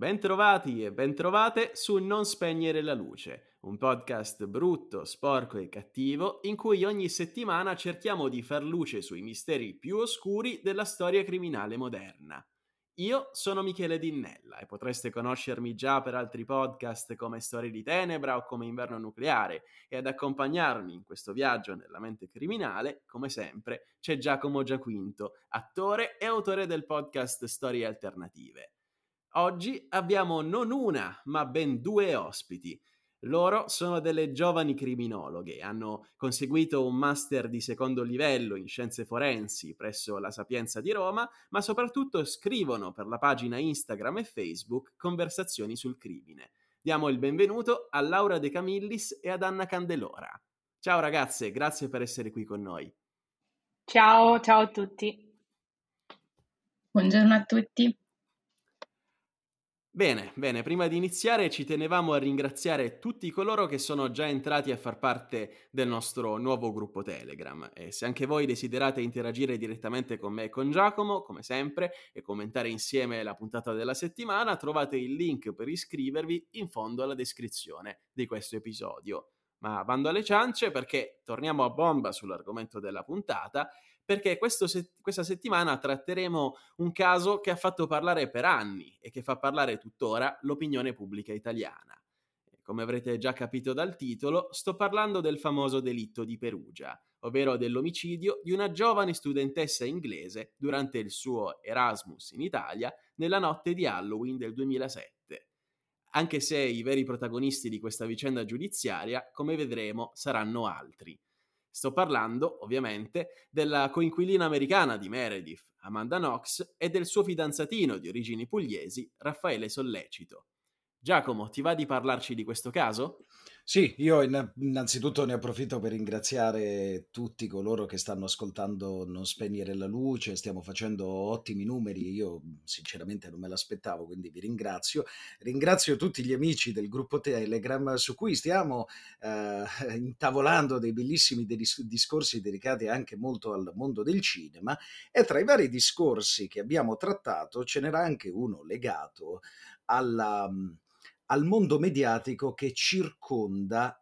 Bentrovati e bentrovate su Non spegnere la luce, un podcast brutto, sporco e cattivo in cui ogni settimana cerchiamo di far luce sui misteri più oscuri della storia criminale moderna. Io sono Michele Dinnella e potreste conoscermi già per altri podcast come Storie di Tenebra o come Inverno Nucleare e ad accompagnarmi in questo viaggio nella mente criminale, come sempre, c'è Giacomo Giaquinto, attore e autore del podcast Storie Alternative. Oggi abbiamo non una, ma ben due ospiti. Loro sono delle giovani criminologhe, hanno conseguito un master di secondo livello in scienze forensi presso la Sapienza di Roma, ma soprattutto scrivono per la pagina Instagram e Facebook Conversazioni sul crimine. Diamo il benvenuto a Laura De Camillis e ad Anna Candelora. Ciao ragazze, grazie per essere qui con noi. Ciao, ciao a tutti. Buongiorno a tutti. Bene, bene, prima di iniziare ci tenevamo a ringraziare tutti coloro che sono già entrati a far parte del nostro nuovo gruppo Telegram e se anche voi desiderate interagire direttamente con me e con Giacomo, come sempre, e commentare insieme la puntata della settimana, trovate il link per iscrivervi in fondo alla descrizione di questo episodio. Ma bando alle ciance perché torniamo a bomba sull'argomento della puntata perché se- questa settimana tratteremo un caso che ha fatto parlare per anni e che fa parlare tuttora l'opinione pubblica italiana. Come avrete già capito dal titolo, sto parlando del famoso delitto di Perugia, ovvero dell'omicidio di una giovane studentessa inglese durante il suo Erasmus in Italia nella notte di Halloween del 2007. Anche se i veri protagonisti di questa vicenda giudiziaria, come vedremo, saranno altri Sto parlando, ovviamente, della coinquilina americana di Meredith, Amanda Knox, e del suo fidanzatino di origini pugliesi, Raffaele Sollecito. Giacomo, ti va di parlarci di questo caso? Sì, io innanzitutto ne approfitto per ringraziare tutti coloro che stanno ascoltando Non spegnere la luce, stiamo facendo ottimi numeri, io sinceramente non me l'aspettavo, quindi vi ringrazio. Ringrazio tutti gli amici del gruppo Telegram su cui stiamo eh, intavolando dei bellissimi discorsi dedicati anche molto al mondo del cinema e tra i vari discorsi che abbiamo trattato ce n'era anche uno legato alla al mondo mediatico che circonda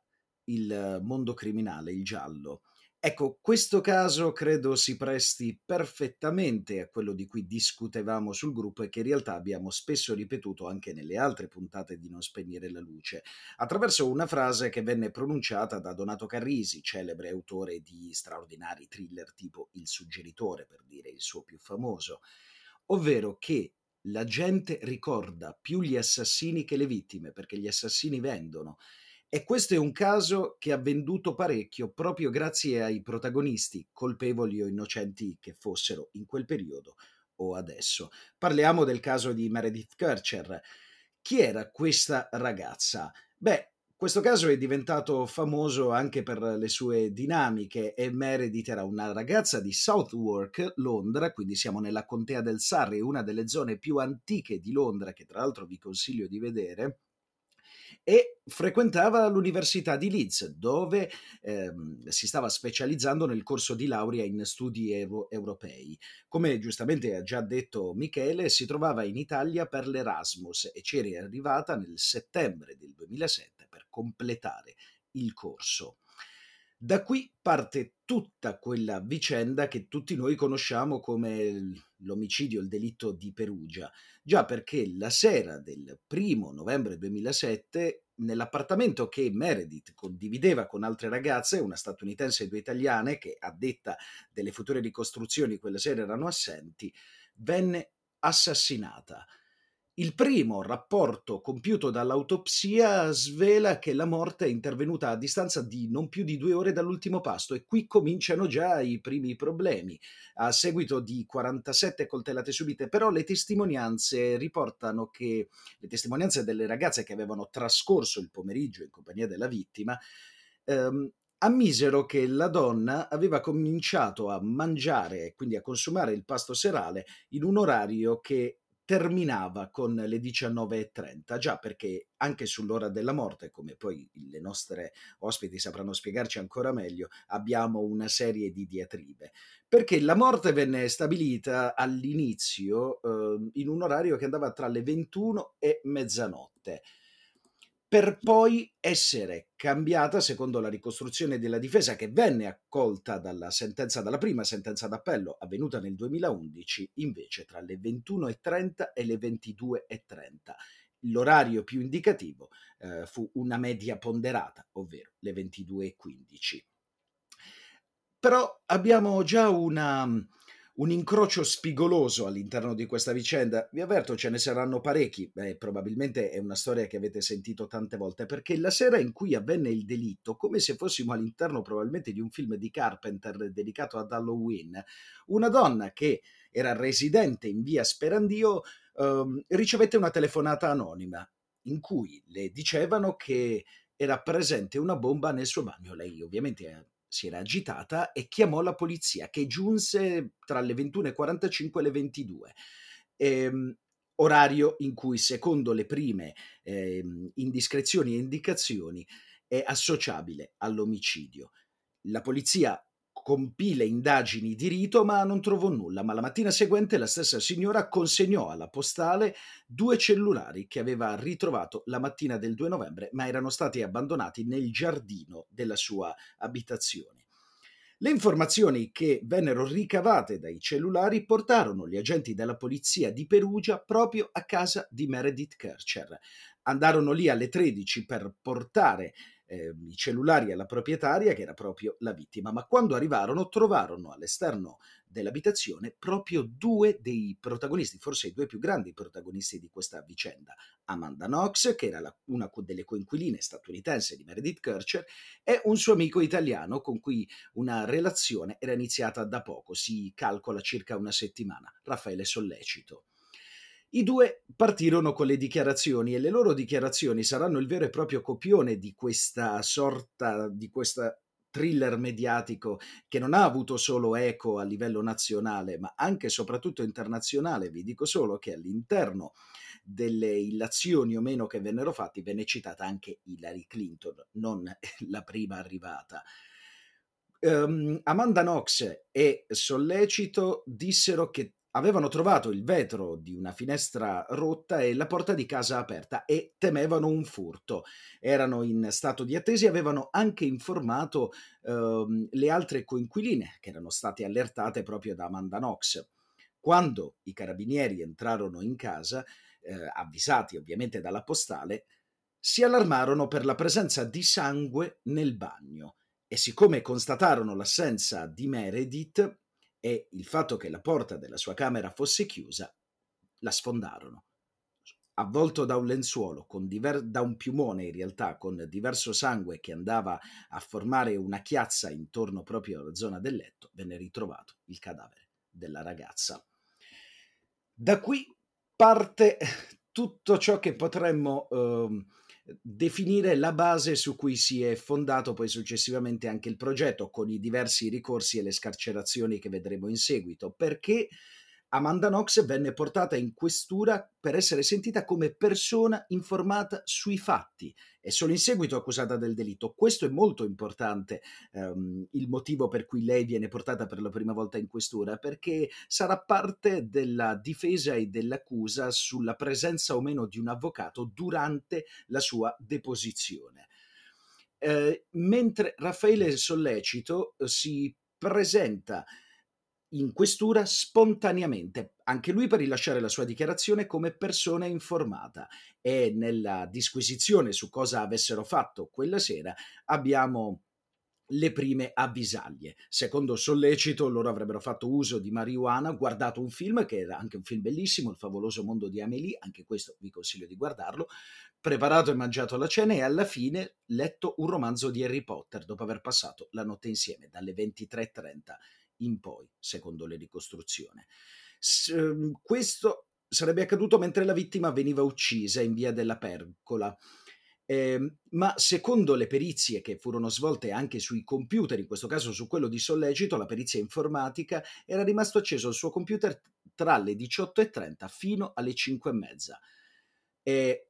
il mondo criminale, il giallo. Ecco, questo caso credo si presti perfettamente a quello di cui discutevamo sul gruppo e che in realtà abbiamo spesso ripetuto anche nelle altre puntate di Non spegnere la luce, attraverso una frase che venne pronunciata da Donato Carrisi, celebre autore di straordinari thriller tipo Il suggeritore, per dire il suo più famoso, ovvero che la gente ricorda più gli assassini che le vittime, perché gli assassini vendono. E questo è un caso che ha venduto parecchio proprio grazie ai protagonisti, colpevoli o innocenti che fossero in quel periodo o adesso. Parliamo del caso di Meredith Kircher. Chi era questa ragazza? Beh, questo caso è diventato famoso anche per le sue dinamiche e Meredith era una ragazza di Southwark, Londra, quindi siamo nella contea del Surrey, una delle zone più antiche di Londra che tra l'altro vi consiglio di vedere e frequentava l'Università di Leeds, dove ehm, si stava specializzando nel corso di laurea in studi euro- europei. Come giustamente ha già detto Michele, si trovava in Italia per l'Erasmus e c'era arrivata nel settembre del 2007 per completare il corso. Da qui parte tutta quella vicenda che tutti noi conosciamo come l'omicidio, il delitto di Perugia. Già perché la sera del primo novembre 2007, nell'appartamento che Meredith condivideva con altre ragazze, una statunitense e due italiane, che a detta delle future ricostruzioni quella sera erano assenti, venne assassinata. Il primo rapporto compiuto dall'autopsia svela che la morte è intervenuta a distanza di non più di due ore dall'ultimo pasto e qui cominciano già i primi problemi. A seguito di 47 coltellate subite, però le testimonianze riportano che le testimonianze delle ragazze che avevano trascorso il pomeriggio in compagnia della vittima ehm, ammisero che la donna aveva cominciato a mangiare, quindi a consumare il pasto serale, in un orario che terminava con le 19.30, già perché anche sull'ora della morte, come poi le nostre ospiti sapranno spiegarci ancora meglio, abbiamo una serie di diatribe. Perché la morte venne stabilita all'inizio eh, in un orario che andava tra le 21 e mezzanotte per poi essere cambiata secondo la ricostruzione della difesa che venne accolta dalla sentenza, dalla prima sentenza d'appello avvenuta nel 2011, invece tra le 21.30 e le 22.30. L'orario più indicativo eh, fu una media ponderata, ovvero le 22.15. Però abbiamo già una, un incrocio spigoloso all'interno di questa vicenda. Vi avverto, ce ne saranno parecchi. Beh, probabilmente è una storia che avete sentito tante volte, perché la sera in cui avvenne il delitto, come se fossimo all'interno probabilmente di un film di Carpenter dedicato ad Halloween, una donna che era residente in via Sperandio ehm, ricevette una telefonata anonima in cui le dicevano che era presente una bomba nel suo bagno. Lei ovviamente si era agitata e chiamò la polizia che giunse tra le 21.45 e le 22. Ehm, orario in cui, secondo le prime ehm, indiscrezioni e indicazioni, è associabile all'omicidio. La polizia compì le indagini di rito ma non trovò nulla, ma la mattina seguente la stessa signora consegnò alla postale due cellulari che aveva ritrovato la mattina del 2 novembre ma erano stati abbandonati nel giardino della sua abitazione. Le informazioni che vennero ricavate dai cellulari portarono gli agenti della polizia di Perugia proprio a casa di Meredith Kircher. Andarono lì alle 13 per portare eh, i cellulari alla proprietaria che era proprio la vittima, ma quando arrivarono trovarono all'esterno dell'abitazione proprio due dei protagonisti, forse i due più grandi protagonisti di questa vicenda, Amanda Knox, che era la, una delle coinquiline statunitense di Meredith Kircher, e un suo amico italiano con cui una relazione era iniziata da poco, si calcola circa una settimana, Raffaele Sollecito. I due partirono con le dichiarazioni e le loro dichiarazioni saranno il vero e proprio copione di questa sorta, di questa thriller mediatico che non ha avuto solo eco a livello nazionale, ma anche e soprattutto internazionale. Vi dico solo che all'interno delle illazioni o meno che vennero fatti venne citata anche Hillary Clinton, non la prima arrivata. Um, Amanda Knox e Sollecito dissero che avevano trovato il vetro di una finestra rotta e la porta di casa aperta e temevano un furto. Erano in stato di attesa e avevano anche informato ehm, le altre coinquiline che erano state allertate proprio da Amanda Knox. Quando i carabinieri entrarono in casa, eh, avvisati ovviamente dalla postale, si allarmarono per la presenza di sangue nel bagno e siccome constatarono l'assenza di Meredith, e il fatto che la porta della sua camera fosse chiusa, la sfondarono. Avvolto da un lenzuolo, diver- da un piumone in realtà, con diverso sangue che andava a formare una chiazza intorno proprio alla zona del letto, venne ritrovato il cadavere della ragazza. Da qui parte tutto ciò che potremmo eh, definire la base su cui si è fondato poi successivamente anche il progetto con i diversi ricorsi e le scarcerazioni che vedremo in seguito, perché Amanda Knox venne portata in questura per essere sentita come persona informata sui fatti e solo in seguito accusata del delitto. Questo è molto importante, ehm, il motivo per cui lei viene portata per la prima volta in questura, perché sarà parte della difesa e dell'accusa sulla presenza o meno di un avvocato durante la sua deposizione. Eh, mentre Raffaele Sollecito eh, si presenta in questura spontaneamente, anche lui per rilasciare la sua dichiarazione come persona informata e nella disquisizione su cosa avessero fatto quella sera abbiamo le prime avvisaglie. Secondo sollecito loro avrebbero fatto uso di marijuana, guardato un film che era anche un film bellissimo, Il favoloso mondo di Amélie, anche questo vi consiglio di guardarlo, preparato e mangiato la cena e alla fine letto un romanzo di Harry Potter dopo aver passato la notte insieme dalle 23.30 in poi, secondo le ricostruzioni. S- ehm, questo sarebbe accaduto mentre la vittima veniva uccisa in via della Pergola. Eh, ma secondo le perizie che furono svolte anche sui computer, in questo caso su quello di Sollecito, la perizia informatica, era rimasto acceso il suo computer tra le 18.30 fino alle 5.30. E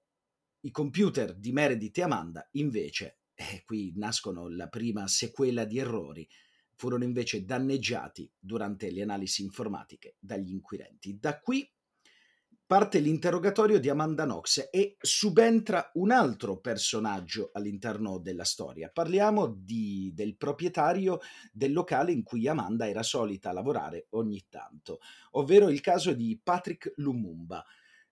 i computer di Meredith e Amanda invece, e qui nascono la prima sequela di errori, furono invece danneggiati durante le analisi informatiche dagli inquirenti. Da qui parte l'interrogatorio di Amanda Knox e subentra un altro personaggio all'interno della storia. Parliamo di, del proprietario del locale in cui Amanda era solita lavorare ogni tanto, ovvero il caso di Patrick Lumumba.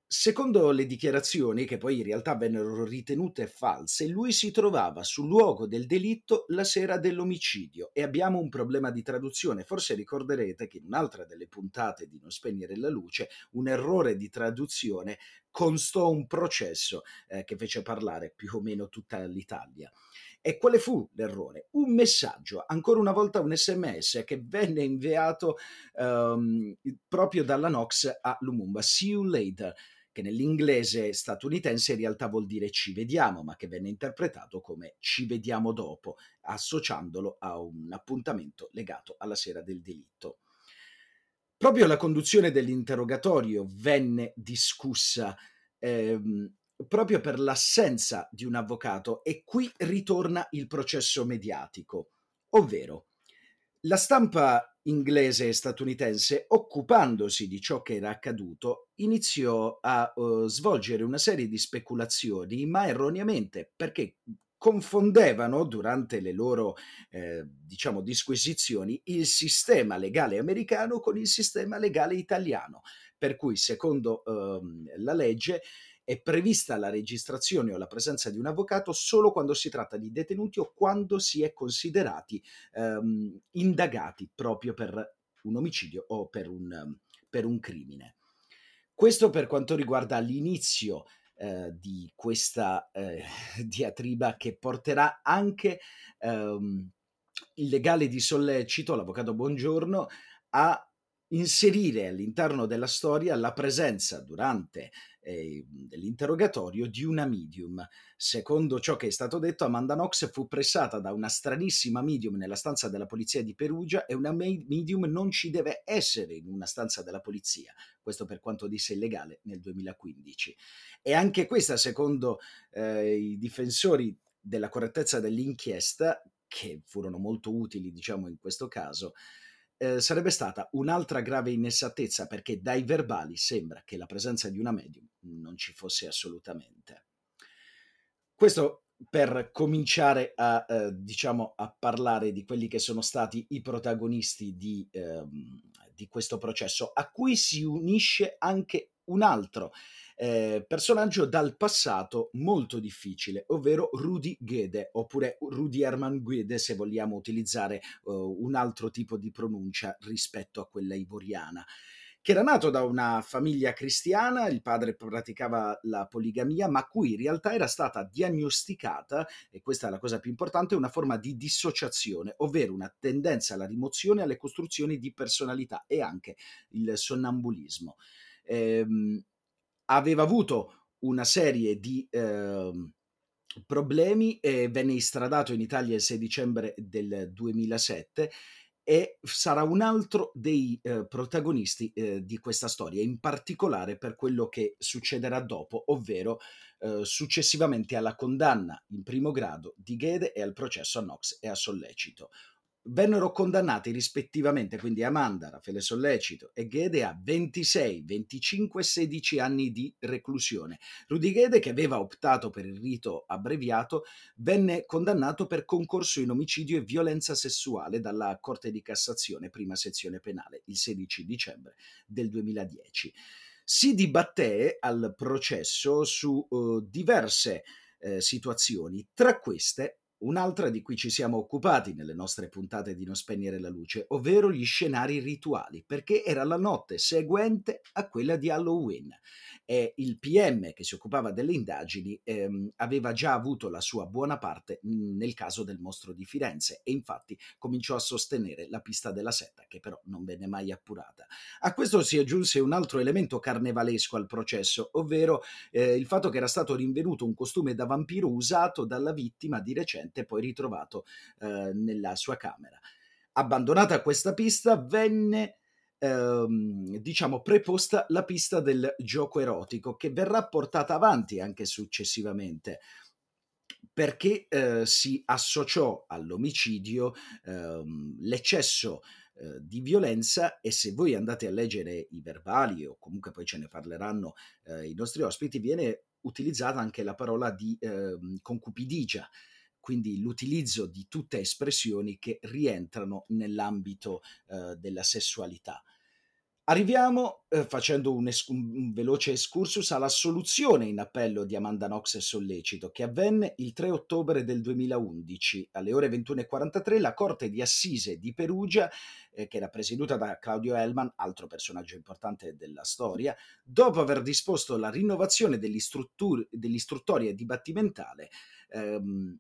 Secondo le dichiarazioni, che poi in realtà vennero ritenute false, lui si trovava sul luogo del delitto la sera dell'omicidio e abbiamo un problema di traduzione. Forse ricorderete che in un'altra delle puntate di Non spegnere la luce, un errore di traduzione constò un processo eh, che fece parlare più o meno tutta l'Italia. E quale fu l'errore? Un messaggio, ancora una volta un sms che venne inviato um, proprio dalla Nox a Lumumba. See you later che nell'inglese statunitense in realtà vuol dire ci vediamo, ma che venne interpretato come ci vediamo dopo, associandolo a un appuntamento legato alla sera del delitto. Proprio la conduzione dell'interrogatorio venne discussa ehm, proprio per l'assenza di un avvocato e qui ritorna il processo mediatico, ovvero la stampa inglese e statunitense, occupandosi di ciò che era accaduto, iniziò a uh, svolgere una serie di speculazioni, ma erroneamente, perché confondevano durante le loro eh, diciamo disquisizioni il sistema legale americano con il sistema legale italiano. Per cui secondo eh, la legge è prevista la registrazione o la presenza di un avvocato solo quando si tratta di detenuti o quando si è considerati ehm, indagati proprio per un omicidio o per un, per un crimine. Questo per quanto riguarda l'inizio eh, di questa eh, diatriba che porterà anche ehm, il legale di sollecito, l'avvocato Buongiorno, a inserire all'interno della storia la presenza durante eh, dell'interrogatorio di una medium. Secondo ciò che è stato detto, Amanda Knox fu pressata da una stranissima medium nella stanza della polizia di Perugia e una medium non ci deve essere in una stanza della polizia. Questo per quanto disse il legale nel 2015. E anche questa, secondo eh, i difensori della correttezza dell'inchiesta, che furono molto utili, diciamo, in questo caso, eh, sarebbe stata un'altra grave inesattezza perché dai verbali sembra che la presenza di una medium non ci fosse assolutamente. Questo per cominciare a, eh, diciamo, a parlare di quelli che sono stati i protagonisti di, ehm, di questo processo, a cui si unisce anche un altro eh, personaggio dal passato molto difficile, ovvero Rudy Gede, oppure Rudy Herman Guede se vogliamo utilizzare uh, un altro tipo di pronuncia rispetto a quella ivoriana che era nato da una famiglia cristiana, il padre praticava la poligamia, ma cui in realtà era stata diagnosticata, e questa è la cosa più importante, una forma di dissociazione, ovvero una tendenza alla rimozione alle costruzioni di personalità e anche il sonnambulismo. Ehm, aveva avuto una serie di eh, problemi e venne istradato in Italia il 6 dicembre del 2007 e sarà un altro dei eh, protagonisti eh, di questa storia, in particolare per quello che succederà dopo, ovvero eh, successivamente alla condanna in primo grado di Gede e al processo a Knox e a Sollecito vennero condannati rispettivamente quindi Amanda, Raffaele Sollecito e Ghede a 26, 25 e 16 anni di reclusione. Rudy Ghede, che aveva optato per il rito abbreviato, venne condannato per concorso in omicidio e violenza sessuale dalla Corte di Cassazione, prima sezione penale, il 16 dicembre del 2010. Si dibatté al processo su uh, diverse eh, situazioni, tra queste Un'altra di cui ci siamo occupati nelle nostre puntate di Non spegnere la luce, ovvero gli scenari rituali, perché era la notte seguente a quella di Halloween e il PM che si occupava delle indagini ehm, aveva già avuto la sua buona parte nel caso del mostro di Firenze e infatti cominciò a sostenere la pista della setta che però non venne mai appurata. A questo si aggiunse un altro elemento carnevalesco al processo, ovvero eh, il fatto che era stato rinvenuto un costume da vampiro usato dalla vittima di recente e poi ritrovato eh, nella sua camera. Abbandonata questa pista venne ehm, diciamo, preposta la pista del gioco erotico che verrà portata avanti anche successivamente perché eh, si associò all'omicidio ehm, l'eccesso eh, di violenza e se voi andate a leggere i verbali o comunque poi ce ne parleranno eh, i nostri ospiti viene utilizzata anche la parola di ehm, concupidigia quindi l'utilizzo di tutte espressioni che rientrano nell'ambito eh, della sessualità. Arriviamo, eh, facendo un, es- un, veloce excursus, alla soluzione in appello di Amanda Knox e Sollecito, che avvenne il 3 ottobre del 2011. Alle ore 21.43 la Corte di Assise di Perugia, eh, che era presieduta da Claudio Hellman, altro personaggio importante della storia, dopo aver disposto la rinnovazione dell'istruttoria dibattimentale, ehm,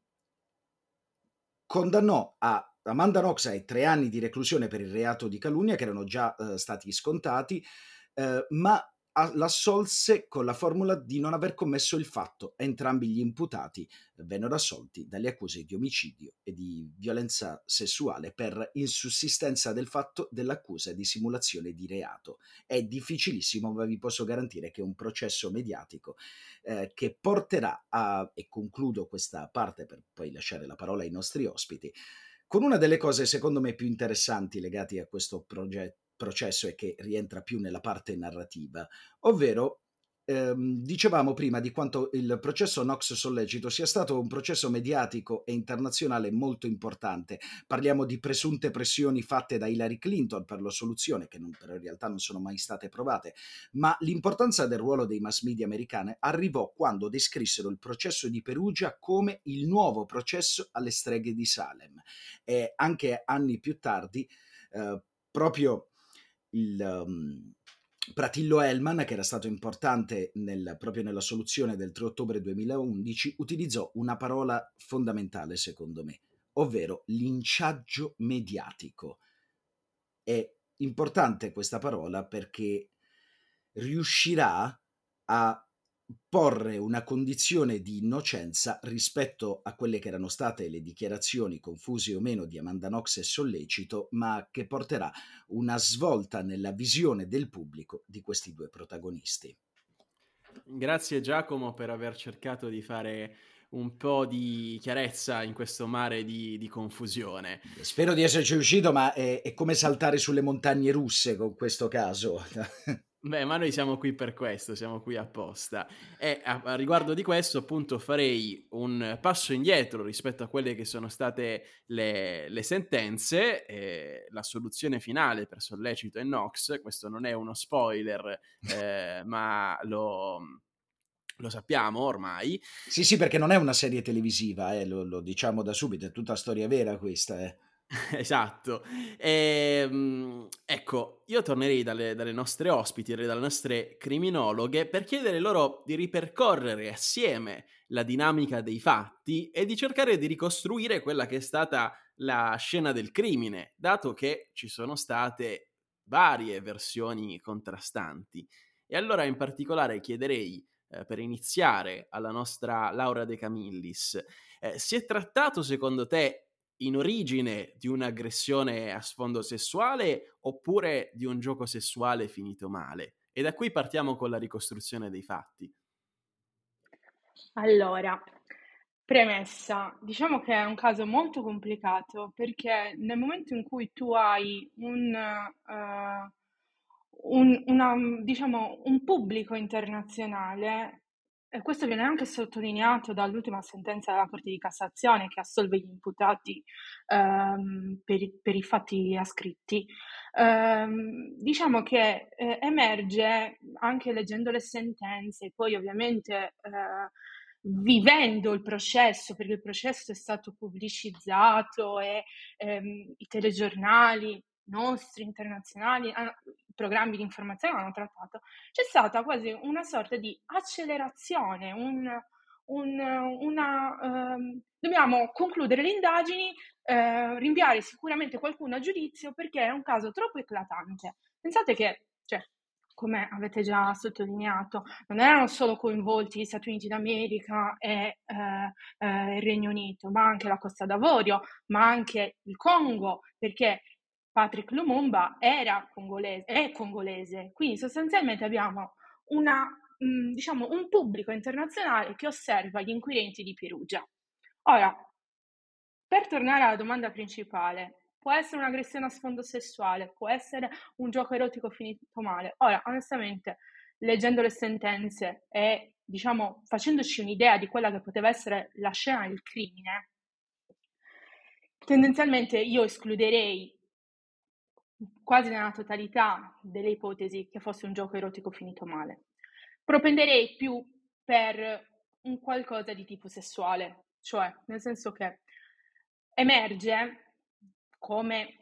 condannò a Amanda Knox ai tre anni di reclusione per il reato di calunnia che erano già eh, stati scontati, eh, ma l'assolse con la formula di non aver commesso il fatto. Entrambi gli imputati vennero assolti dalle accuse di omicidio e di violenza sessuale per insussistenza del fatto dell'accusa di simulazione di reato. È difficilissimo, ma vi posso garantire che un processo mediatico eh, che porterà a, e concludo questa parte per poi lasciare la parola ai nostri ospiti, con una delle cose secondo me più interessanti legate a questo progetto processo e che rientra più nella parte narrativa, ovvero ehm, dicevamo prima di quanto il processo Nox Sollecito sia stato un processo mediatico e internazionale molto importante. Parliamo di presunte pressioni fatte da Hillary Clinton per la soluzione, che non, però in realtà non sono mai state provate, ma l'importanza del ruolo dei mass media americane arrivò quando descrissero il processo di Perugia come il nuovo processo alle streghe di Salem. E anche anni più tardi, eh, proprio il um, Pratillo Hellman, che era stato importante nel, proprio nella soluzione del 3 ottobre 2011, utilizzò una parola fondamentale secondo me, ovvero linciaggio mediatico. È importante questa parola perché riuscirà a porre una condizione di innocenza rispetto a quelle che erano state le dichiarazioni confuse o meno di Amanda Knox e Sollecito, ma che porterà una svolta nella visione del pubblico di questi due protagonisti. Grazie Giacomo per aver cercato di fare un po' di chiarezza in questo mare di, di confusione. Spero di esserci riuscito, ma è, è come saltare sulle montagne russe con questo caso. Beh, ma noi siamo qui per questo, siamo qui apposta. E a, a, riguardo di questo, appunto, farei un passo indietro rispetto a quelle che sono state le, le sentenze. Eh, la soluzione finale per Sollecito e Nox, questo non è uno spoiler, eh, ma lo, lo sappiamo ormai. Sì, sì, perché non è una serie televisiva, eh, lo, lo, diciamo da subito, è tutta storia vera questa. Eh. Esatto. Ehm, ecco, io tornerei dalle, dalle nostre ospiti, dalle nostre criminologhe, per chiedere loro di ripercorrere assieme la dinamica dei fatti e di cercare di ricostruire quella che è stata la scena del crimine, dato che ci sono state varie versioni contrastanti. E allora in particolare chiederei, eh, per iniziare, alla nostra Laura De Camillis, eh, si è trattato secondo te in origine di un'aggressione a sfondo sessuale oppure di un gioco sessuale finito male? E da qui partiamo con la ricostruzione dei fatti. Allora, premessa, diciamo che è un caso molto complicato perché nel momento in cui tu hai un, uh, un, una, diciamo, un pubblico internazionale e questo viene anche sottolineato dall'ultima sentenza della Corte di Cassazione che assolve gli imputati ehm, per, i, per, i fatti ascritti. Ehm, diciamo che eh, emerge anche leggendo le sentenze, poi ovviamente eh, vivendo il processo, perché il processo è stato pubblicizzato e ehm, i telegiornali nostri internazionali, programmi di informazione hanno trattato, c'è stata quasi una sorta di accelerazione, un, un, una, ehm, dobbiamo concludere le indagini, eh, rinviare sicuramente qualcuno a giudizio perché è un caso troppo eclatante. Pensate che, cioè, come avete già sottolineato, non erano solo coinvolti gli Stati Uniti d'America e eh, eh, il Regno Unito, ma anche la Costa d'Avorio, ma anche il Congo, perché Patrick Lumumba era congolese, è congolese, quindi sostanzialmente abbiamo una, mm, diciamo, un pubblico internazionale che osserva gli inquirenti di Perugia. Ora, per tornare alla domanda principale, può essere un'aggressione a sfondo sessuale, può essere un gioco erotico finito male. Ora, onestamente, leggendo le sentenze e diciamo facendoci un'idea di quella che poteva essere la scena del crimine, tendenzialmente io escluderei quasi nella totalità delle ipotesi che fosse un gioco erotico finito male. Propenderei più per un qualcosa di tipo sessuale, cioè nel senso che emerge come,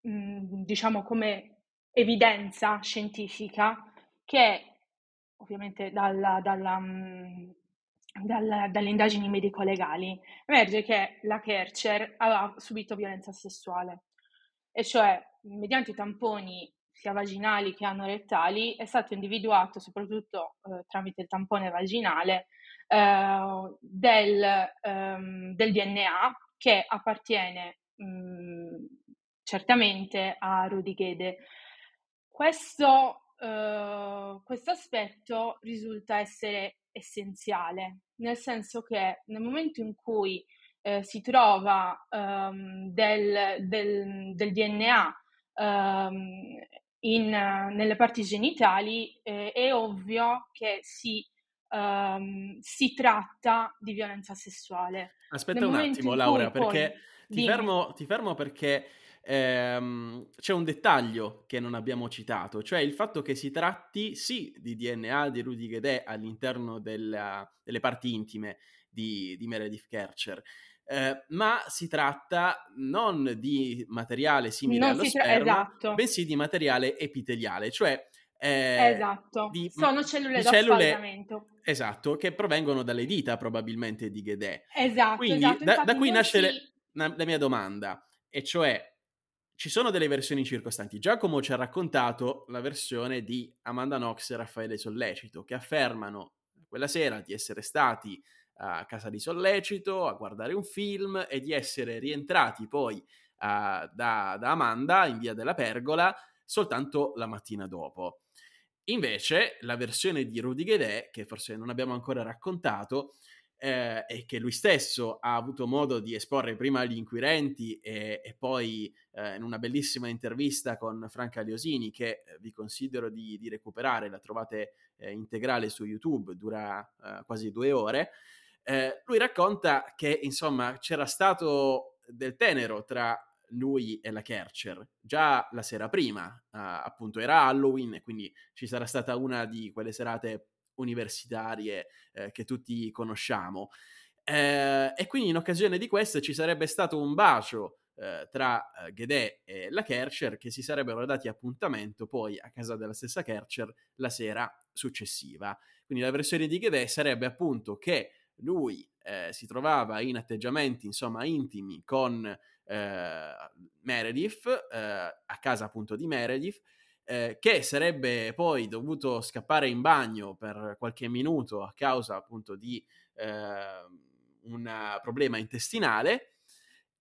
mh, diciamo, come evidenza scientifica che ovviamente dalla, dalla, mh, dalla, dalle indagini medico-legali emerge che la Kercher aveva subito violenza sessuale e cioè mediante tamponi sia vaginali che anorettali è stato individuato soprattutto eh, tramite il tampone vaginale eh, del, ehm, del, DNA che appartiene mh, certamente a Rudy Gede. Questo, eh, questo aspetto risulta essere essenziale, nel senso che nel momento in cui eh, si trova um, del, del, del, DNA um, in, nelle parti genitali, eh, è ovvio che si, um, si, tratta di violenza sessuale. Aspetta Nel un attimo, Laura, perché ti fermo, ti fermo, perché ehm, c'è un dettaglio che non abbiamo citato, cioè il fatto che si tratti sì di DNA di Rudy Guedè all'interno della, delle parti intime di, di Meredith Kercher, eh, ma si tratta non di materiale simile non allo sperma, esatto. bensì di materiale epiteliale, cioè eh, esatto. di, sono cellule da cellule, esatto, che provengono dalle dita probabilmente di Ghedè. Esatto, Quindi esatto. Da, da, qui nasce si... la, la mia domanda, e cioè ci sono delle versioni circostanti. Giacomo ci ha raccontato la versione di Amanda Knox e Raffaele Sollecito, che affermano quella sera di essere stati a casa di Sollecito a guardare un film e di essere rientrati poi uh, da, da Amanda in via della Pergola soltanto la mattina dopo. Invece, la versione di Rudy Guedè, che forse non abbiamo ancora raccontato, eh, e che lui stesso ha avuto modo di esporre prima agli inquirenti e, e poi eh, in una bellissima intervista con Franca Liosini, che eh, vi considero di, di, recuperare, la trovate eh, integrale su YouTube, dura eh, quasi due ore. Eh, lui racconta che insomma c'era stato del tenero tra lui e la Kercher già la sera prima, uh, appunto era Halloween, quindi ci sarà stata una di quelle serate universitarie eh, che tutti conosciamo. Eh, e quindi in occasione di questo ci sarebbe stato un bacio eh, tra eh, Ghedè e la Kercher che si sarebbero dati appuntamento poi a casa della stessa Kercher la sera successiva. Quindi la versione di Ghedè sarebbe appunto che lui eh, si trovava in atteggiamenti insomma intimi con eh, Meredith eh, a casa appunto di Meredith eh, che sarebbe poi dovuto scappare in bagno per qualche minuto a causa appunto di eh, un problema intestinale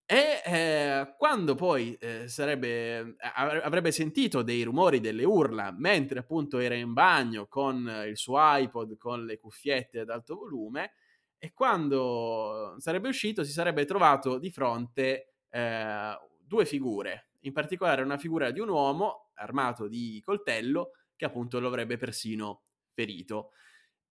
e eh, quando poi eh, sarebbe, avrebbe sentito dei rumori, delle urla, mentre appunto era in bagno con il suo iPod, con le cuffiette ad alto volume, e quando sarebbe uscito si sarebbe trovato di fronte eh, due figure, in particolare una figura di un uomo armato di coltello che appunto lo avrebbe persino ferito.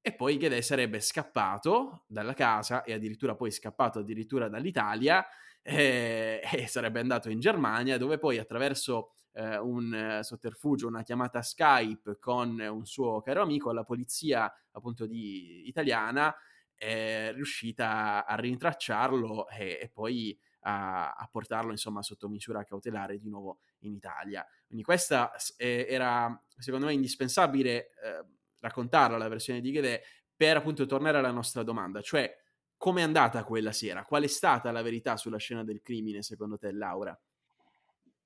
E poi Ghedè sarebbe scappato dalla casa e addirittura poi scappato addirittura dall'Italia eh, e sarebbe andato in Germania dove poi attraverso eh, un sotterfugio, una chiamata Skype con un suo caro amico, la polizia appunto di, italiana è riuscita a rintracciarlo e, e poi a, a, portarlo insomma sotto misura cautelare di nuovo in Italia. Quindi questa eh, era secondo me indispensabile eh, raccontarla la versione di Ghedè per appunto tornare alla nostra domanda, cioè come è andata quella sera? Qual è stata la verità sulla scena del crimine secondo te Laura?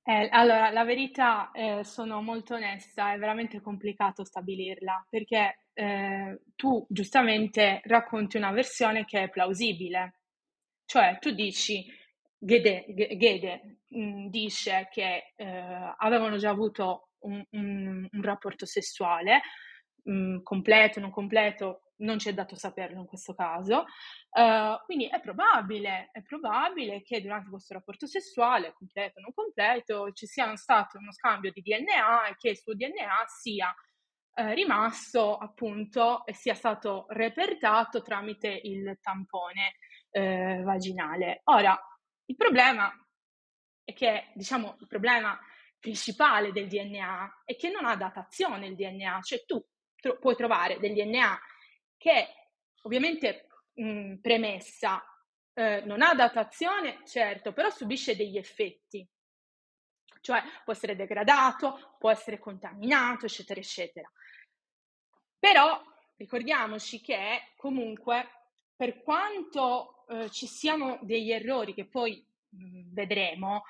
Eh, allora, la verità, eh, sono molto onesta, è veramente complicato stabilirla, perché eh, tu giustamente racconti una versione che è plausibile. Cioè, tu dici, Gede, Gede mh, dice che eh, avevano già avuto un, un, un rapporto sessuale, mh, completo, non completo, non ci è dato saperlo in questo caso. Uh, quindi è probabile, è probabile che durante questo rapporto sessuale, completo o non completo, ci sia stato uno scambio di DNA e che il suo DNA sia eh, rimasto appunto e sia stato repertato tramite il tampone eh, vaginale. Ora, il problema è che, diciamo, il problema principale del DNA è che non ha datazione il DNA, cioè tu tro- puoi trovare del DNA che ovviamente mh, premessa eh, non ha datazione, certo, però subisce degli effetti, cioè può essere degradato, può essere contaminato, eccetera, eccetera. Però ricordiamoci che comunque per quanto eh, ci siano degli errori che poi mh, vedremo,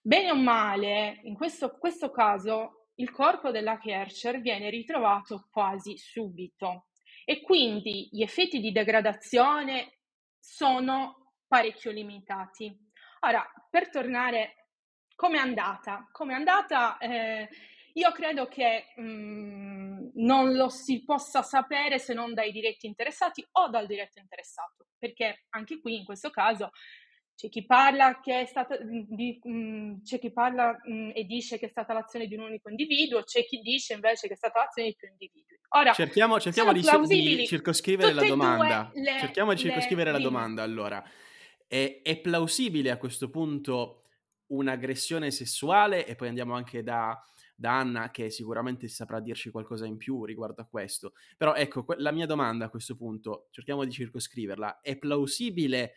bene o male, in questo, questo caso il corpo della Kercher viene ritrovato quasi subito e quindi gli effetti di degradazione sono parecchio limitati. Ora, per tornare, come è andata? Come è andata? Eh, io credo che mh, mm, non lo si possa sapere se non dai diretti interessati o dal diretto interessato, perché anche qui in questo caso c'è chi parla, che è stata, di, mh, mm, c'è chi parla mh, mm, e dice che è stata l'azione di un unico individuo, c'è chi dice invece che è stata l'azione di più individui. Ora, cerchiamo, cerchiamo di, di, circoscrivere la domanda. Le, cerchiamo di circoscrivere le, la domanda allora. È, è, plausibile a questo punto un'aggressione sessuale? E poi andiamo anche da, da Anna che sicuramente saprà dirci qualcosa in più riguardo a questo. Però ecco, la mia domanda a questo punto, cerchiamo di circoscriverla, è plausibile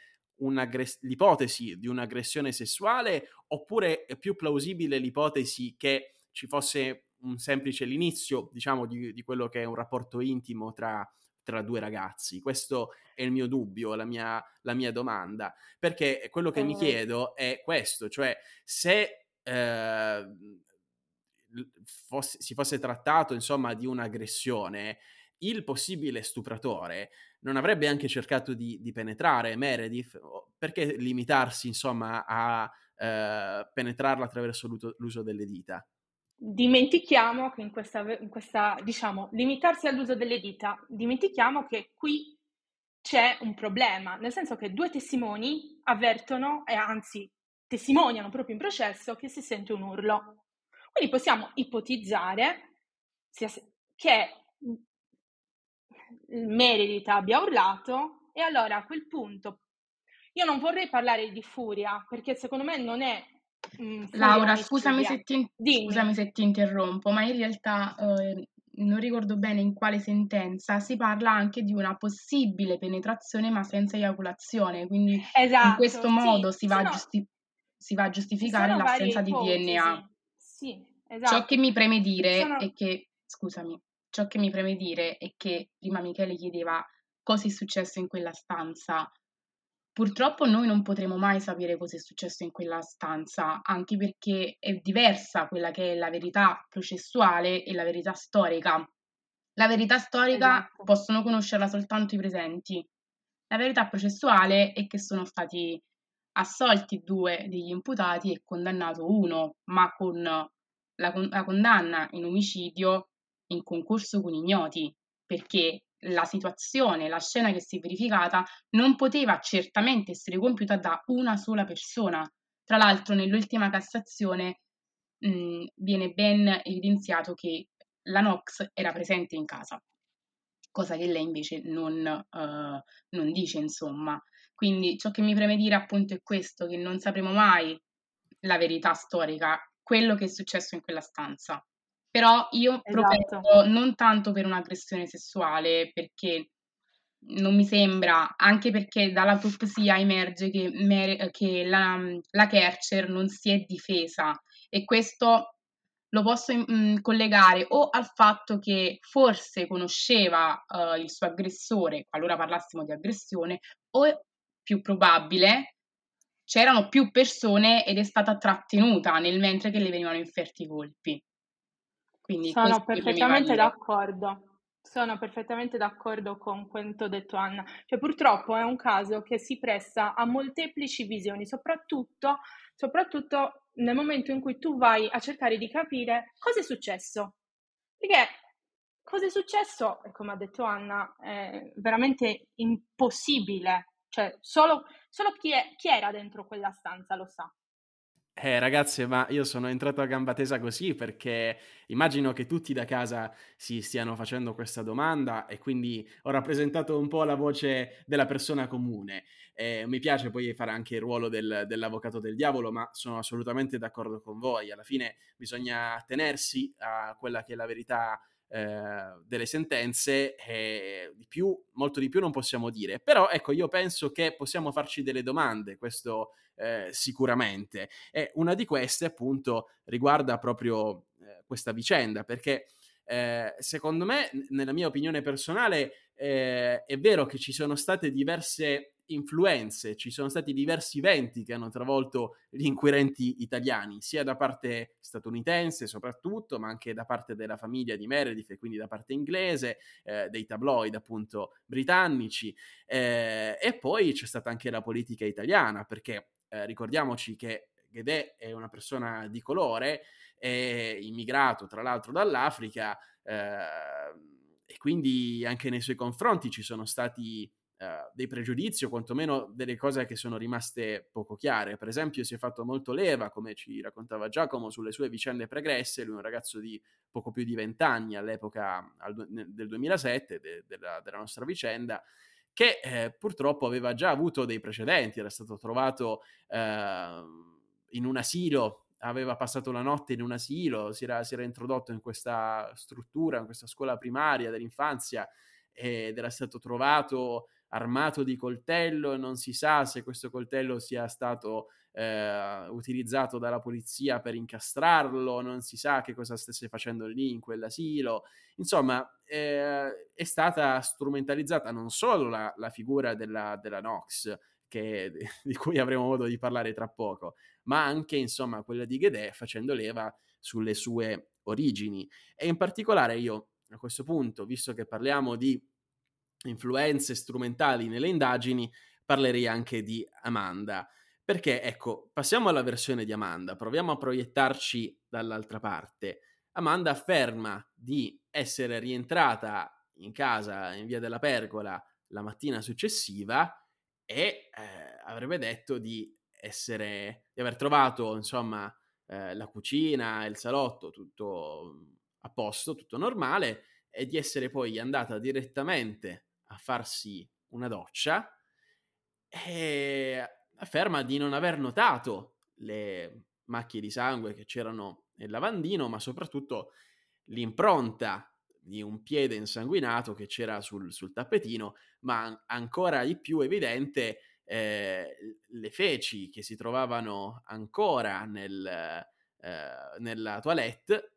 l'ipotesi di un'aggressione sessuale oppure è più plausibile l'ipotesi che ci fosse un semplice l'inizio, diciamo, di, di quello che è un rapporto intimo tra, tra, due ragazzi? Questo è il mio dubbio, la mia, la mia domanda, perché quello che mi chiedo è questo, cioè se eh, fosse, si fosse trattato, insomma, di un'aggressione, il possibile stupratore non avrebbe anche cercato di, di penetrare Meredith? Perché limitarsi, insomma, a eh, penetrarla attraverso l'uso delle dita? Dimentichiamo che in questa, in questa, diciamo, limitarsi all'uso delle dita, dimentichiamo che qui c'è un problema, nel senso che due testimoni avvertono e anzi testimoniano proprio in processo che si sente un urlo. Quindi possiamo ipotizzare che Meredith abbia urlato e allora a quel punto io non vorrei parlare di furia perché secondo me non è mm, Laura, scusami se, ti, scusami se, ti, interrompo, ma in realtà eh, non ricordo bene in quale sentenza si parla anche di una possibile penetrazione ma senza eiaculazione, quindi esatto, in questo sì. modo si va, sono, giusti- si va, a giustificare l'assenza di DNA. Sì, esatto. Ciò che mi preme dire sono... è che, scusami, ciò che mi preme dire è che prima Michele chiedeva cosa è successo in quella stanza. Purtroppo noi non potremo mai sapere cosa è successo in quella stanza, anche perché è diversa quella che è la verità processuale e la verità storica. La verità storica esatto. possono conoscerla soltanto i presenti. La verità processuale è che sono stati assolti due degli imputati e condannato uno, ma con la, la condanna in omicidio in concorso con ignoti, perché la situazione, la scena che si è verificata non poteva certamente essere compiuta da una sola persona. Tra l'altro, nell'ultima Cassazione mh, viene ben evidenziato che la Nox era presente in casa, cosa che lei invece non, uh, non dice, insomma. Quindi ciò che mi preme dire appunto è questo, che non sapremo mai la verità storica, quello che è successo in quella stanza. Però io esatto. propenso non tanto per un'aggressione sessuale, perché non mi sembra, anche perché dall'autopsia emerge che, Mer- che la, la Kercher non si è difesa e questo lo posso mh, mm, collegare o al fatto che forse conosceva uh, il suo aggressore, qualora parlassimo di aggressione, o più probabile c'erano più persone ed è stata trattenuta nel mentre che le venivano inferti i colpi. Quindi Sono perfettamente d'accordo. Sono perfettamente d'accordo con quanto detto Anna. Cioè, purtroppo è un caso che si presta a molteplici visioni, soprattutto, soprattutto nel momento in cui tu vai a cercare di capire cosa è successo. Perché cosa è successo, come ha detto Anna, è veramente impossibile. Cioè, solo, solo chi, è, chi era dentro quella stanza lo sa. Eh, ragazze, ma io sono entrato a gamba tesa così perché immagino che tutti da casa si stiano facendo questa domanda e quindi ho rappresentato un po' la voce della persona comune. Eh, mi piace poi fare anche il ruolo del, dell'avvocato del diavolo, ma sono assolutamente d'accordo con voi. Alla fine bisogna tenersi a quella che è la verità eh, delle sentenze, eh, di più, molto di più non possiamo dire. Però ecco, io penso che possiamo farci delle domande, questo eh, sicuramente. E una di queste appunto riguarda proprio eh, questa vicenda, perché eh, secondo me, nella mia opinione personale, è vero che ci sono state diverse influenze, ci sono stati diversi venti che hanno travolto gli inquirenti italiani, sia da parte statunitense soprattutto, ma anche da parte della famiglia di Meredith e quindi da parte inglese, eh, dei tabloid appunto britannici, eh, e poi c'è stata anche la politica italiana, perché eh, ricordiamoci che Ghedè è una persona di colore, è immigrato tra l'altro dall'Africa, eh, e quindi anche nei suoi confronti ci sono stati Uh, dei pregiudizi o quantomeno delle cose che sono rimaste poco chiare. Per esempio si è fatto molto leva, come ci raccontava Giacomo, sulle sue vicende pregresse, lui è un ragazzo di poco più di vent'anni all'epoca al, del 2007 de, della, della, nostra vicenda, che eh, purtroppo aveva già avuto dei precedenti, era stato trovato eh, in un asilo aveva passato la notte in un asilo, si era, si era, introdotto in questa struttura, in questa scuola primaria dell'infanzia ed era stato trovato armato di coltello e non si sa se questo coltello sia stato eh, utilizzato dalla polizia per incastrarlo, non si sa che cosa stesse facendo lì in quell'asilo. Insomma, eh, è stata strumentalizzata non solo la, la figura della, della Nox, che, di cui avremo modo di parlare tra poco, ma anche insomma quella di Ghedè facendo leva sulle sue origini. E in particolare io a questo punto, visto che parliamo di influenze strumentali nelle indagini, parlerei anche di Amanda. Perché, ecco, passiamo alla versione di Amanda, proviamo a proiettarci dall'altra parte. Amanda afferma di essere rientrata in casa in via della Pergola la mattina successiva e eh, avrebbe detto di essere, di aver trovato, insomma, eh, la cucina, il salotto, tutto a posto, tutto normale, e di essere poi andata direttamente a farsi una doccia e afferma di non aver notato le macchie di sangue che c'erano nel lavandino, ma soprattutto l'impronta di un piede insanguinato che c'era sul, sul tappetino, ma ancora di più evidente eh, le feci che si trovavano ancora nel, eh, nella toilette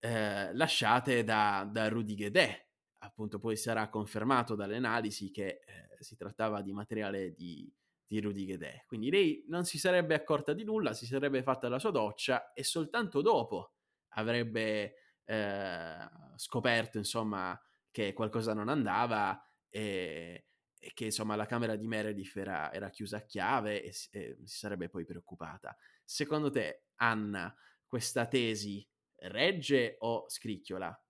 eh, lasciate da, da Rudy Guedet, appunto poi sarà confermato dalle analisi che eh, si trattava di materiale di, di Rudy Guedet. Quindi lei non si sarebbe accorta di nulla, si sarebbe fatta la sua doccia e soltanto dopo avrebbe eh, scoperto insomma che qualcosa non andava e, e, che insomma la camera di Meredith era, era chiusa a chiave e, e si sarebbe poi preoccupata. Secondo te, Anna, questa tesi regge o scricchiola?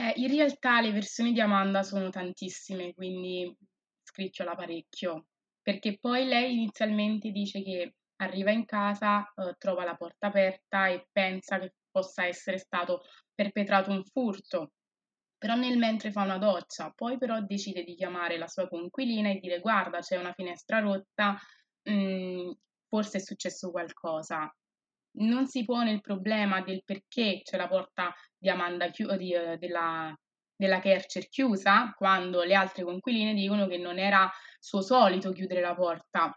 Eh, in realtà le versioni di Amanda sono tantissime, quindi scricciola parecchio, perché poi lei inizialmente dice che arriva in casa, eh, trova la porta aperta e pensa che possa essere stato perpetrato un furto, però nel mentre fa una doccia, poi però decide di chiamare la sua coinquilina e dire guarda c'è una finestra rotta, mh, mm, forse è successo qualcosa non si pone il problema del perché c'è la porta di Amanda chi- di, uh, della, della Kercher chiusa, quando le altre conquiline dicono che non era suo solito chiudere la porta.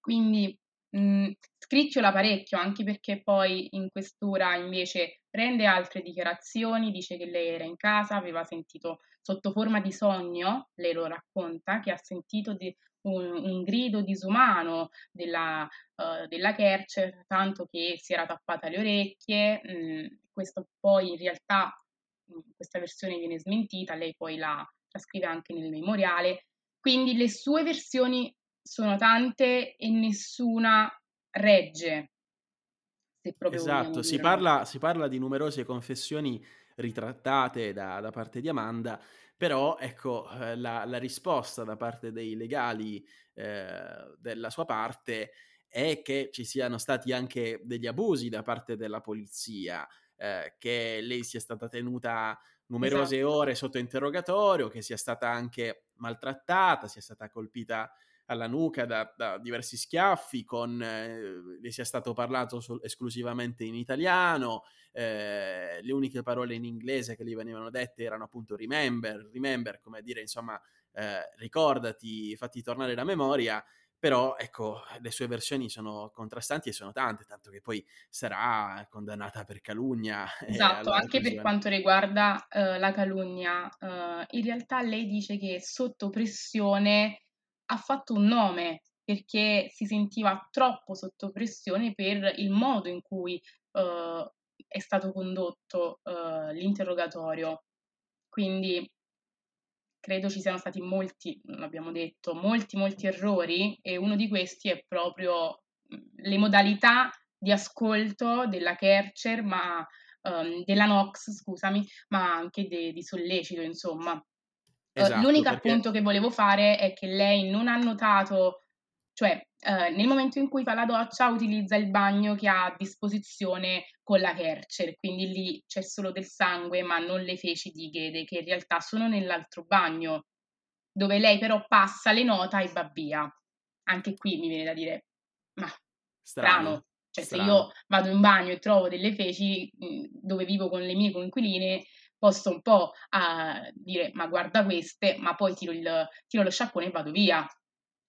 Quindi mh, scricchiola parecchio, anche perché poi in questura invece prende altre dichiarazioni, dice che lei era in casa, aveva sentito sotto forma di sogno, lei lo racconta, che ha sentito di, un, un grido disumano della, uh, della Kerch, tanto che si era tappata le orecchie. Mm, questo poi in realtà questa versione viene smentita, lei poi la, la scrive anche nel memoriale. Quindi le sue versioni sono tante e nessuna regge. Se proprio esatto, si parla, si parla, di numerose confessioni ritrattate da, da parte di Amanda, però ecco eh, la, la, risposta da parte dei legali eh, della sua parte è che ci siano stati anche degli abusi da parte della polizia, eh, che lei sia stata tenuta numerose esatto. ore sotto interrogatorio, che sia stata anche maltrattata, sia stata colpita alla nuca da, da diversi schiaffi, con, eh, le sia stato parlato sol- esclusivamente in italiano, eh, le uniche parole in inglese che gli venivano dette erano appunto remember, remember, come dire insomma eh, ricordati, fatti tornare la memoria, però ecco, le sue versioni sono contrastanti e sono tante, tanto che poi sarà condannata per calunnia. Esatto, anche per quanto riguarda uh, la calunnia, uh, in realtà lei dice che sotto pressione ha fatto un nome perché si sentiva troppo sotto pressione per il modo in cui uh, è stato condotto l'interrogatorio. Quindi credo ci siano stati molti, l'abbiamo detto, molti, molti errori e uno di questi è proprio le modalità di ascolto della Kercher, ma um, della Nox, scusami, ma anche de, di sollecito, insomma. Esatto, uh, l'unico perché... appunto che volevo fare è che lei non ha notato, cioè uh, nel momento in cui fa la doccia utilizza il bagno che ha a disposizione con la Kercher, quindi lì c'è solo del sangue ma non le feci di Gede che in realtà sono nell'altro bagno, dove lei però passa le nota e va via. Anche qui mi viene da dire, ma strano. strano. Cioè, strano. se io vado in bagno e trovo delle feci mhmm, dove vivo con le mie coinquiline, posso un po' a dire, ma guarda queste, ma poi tiro, il, tiro lo sciacquone e vado via.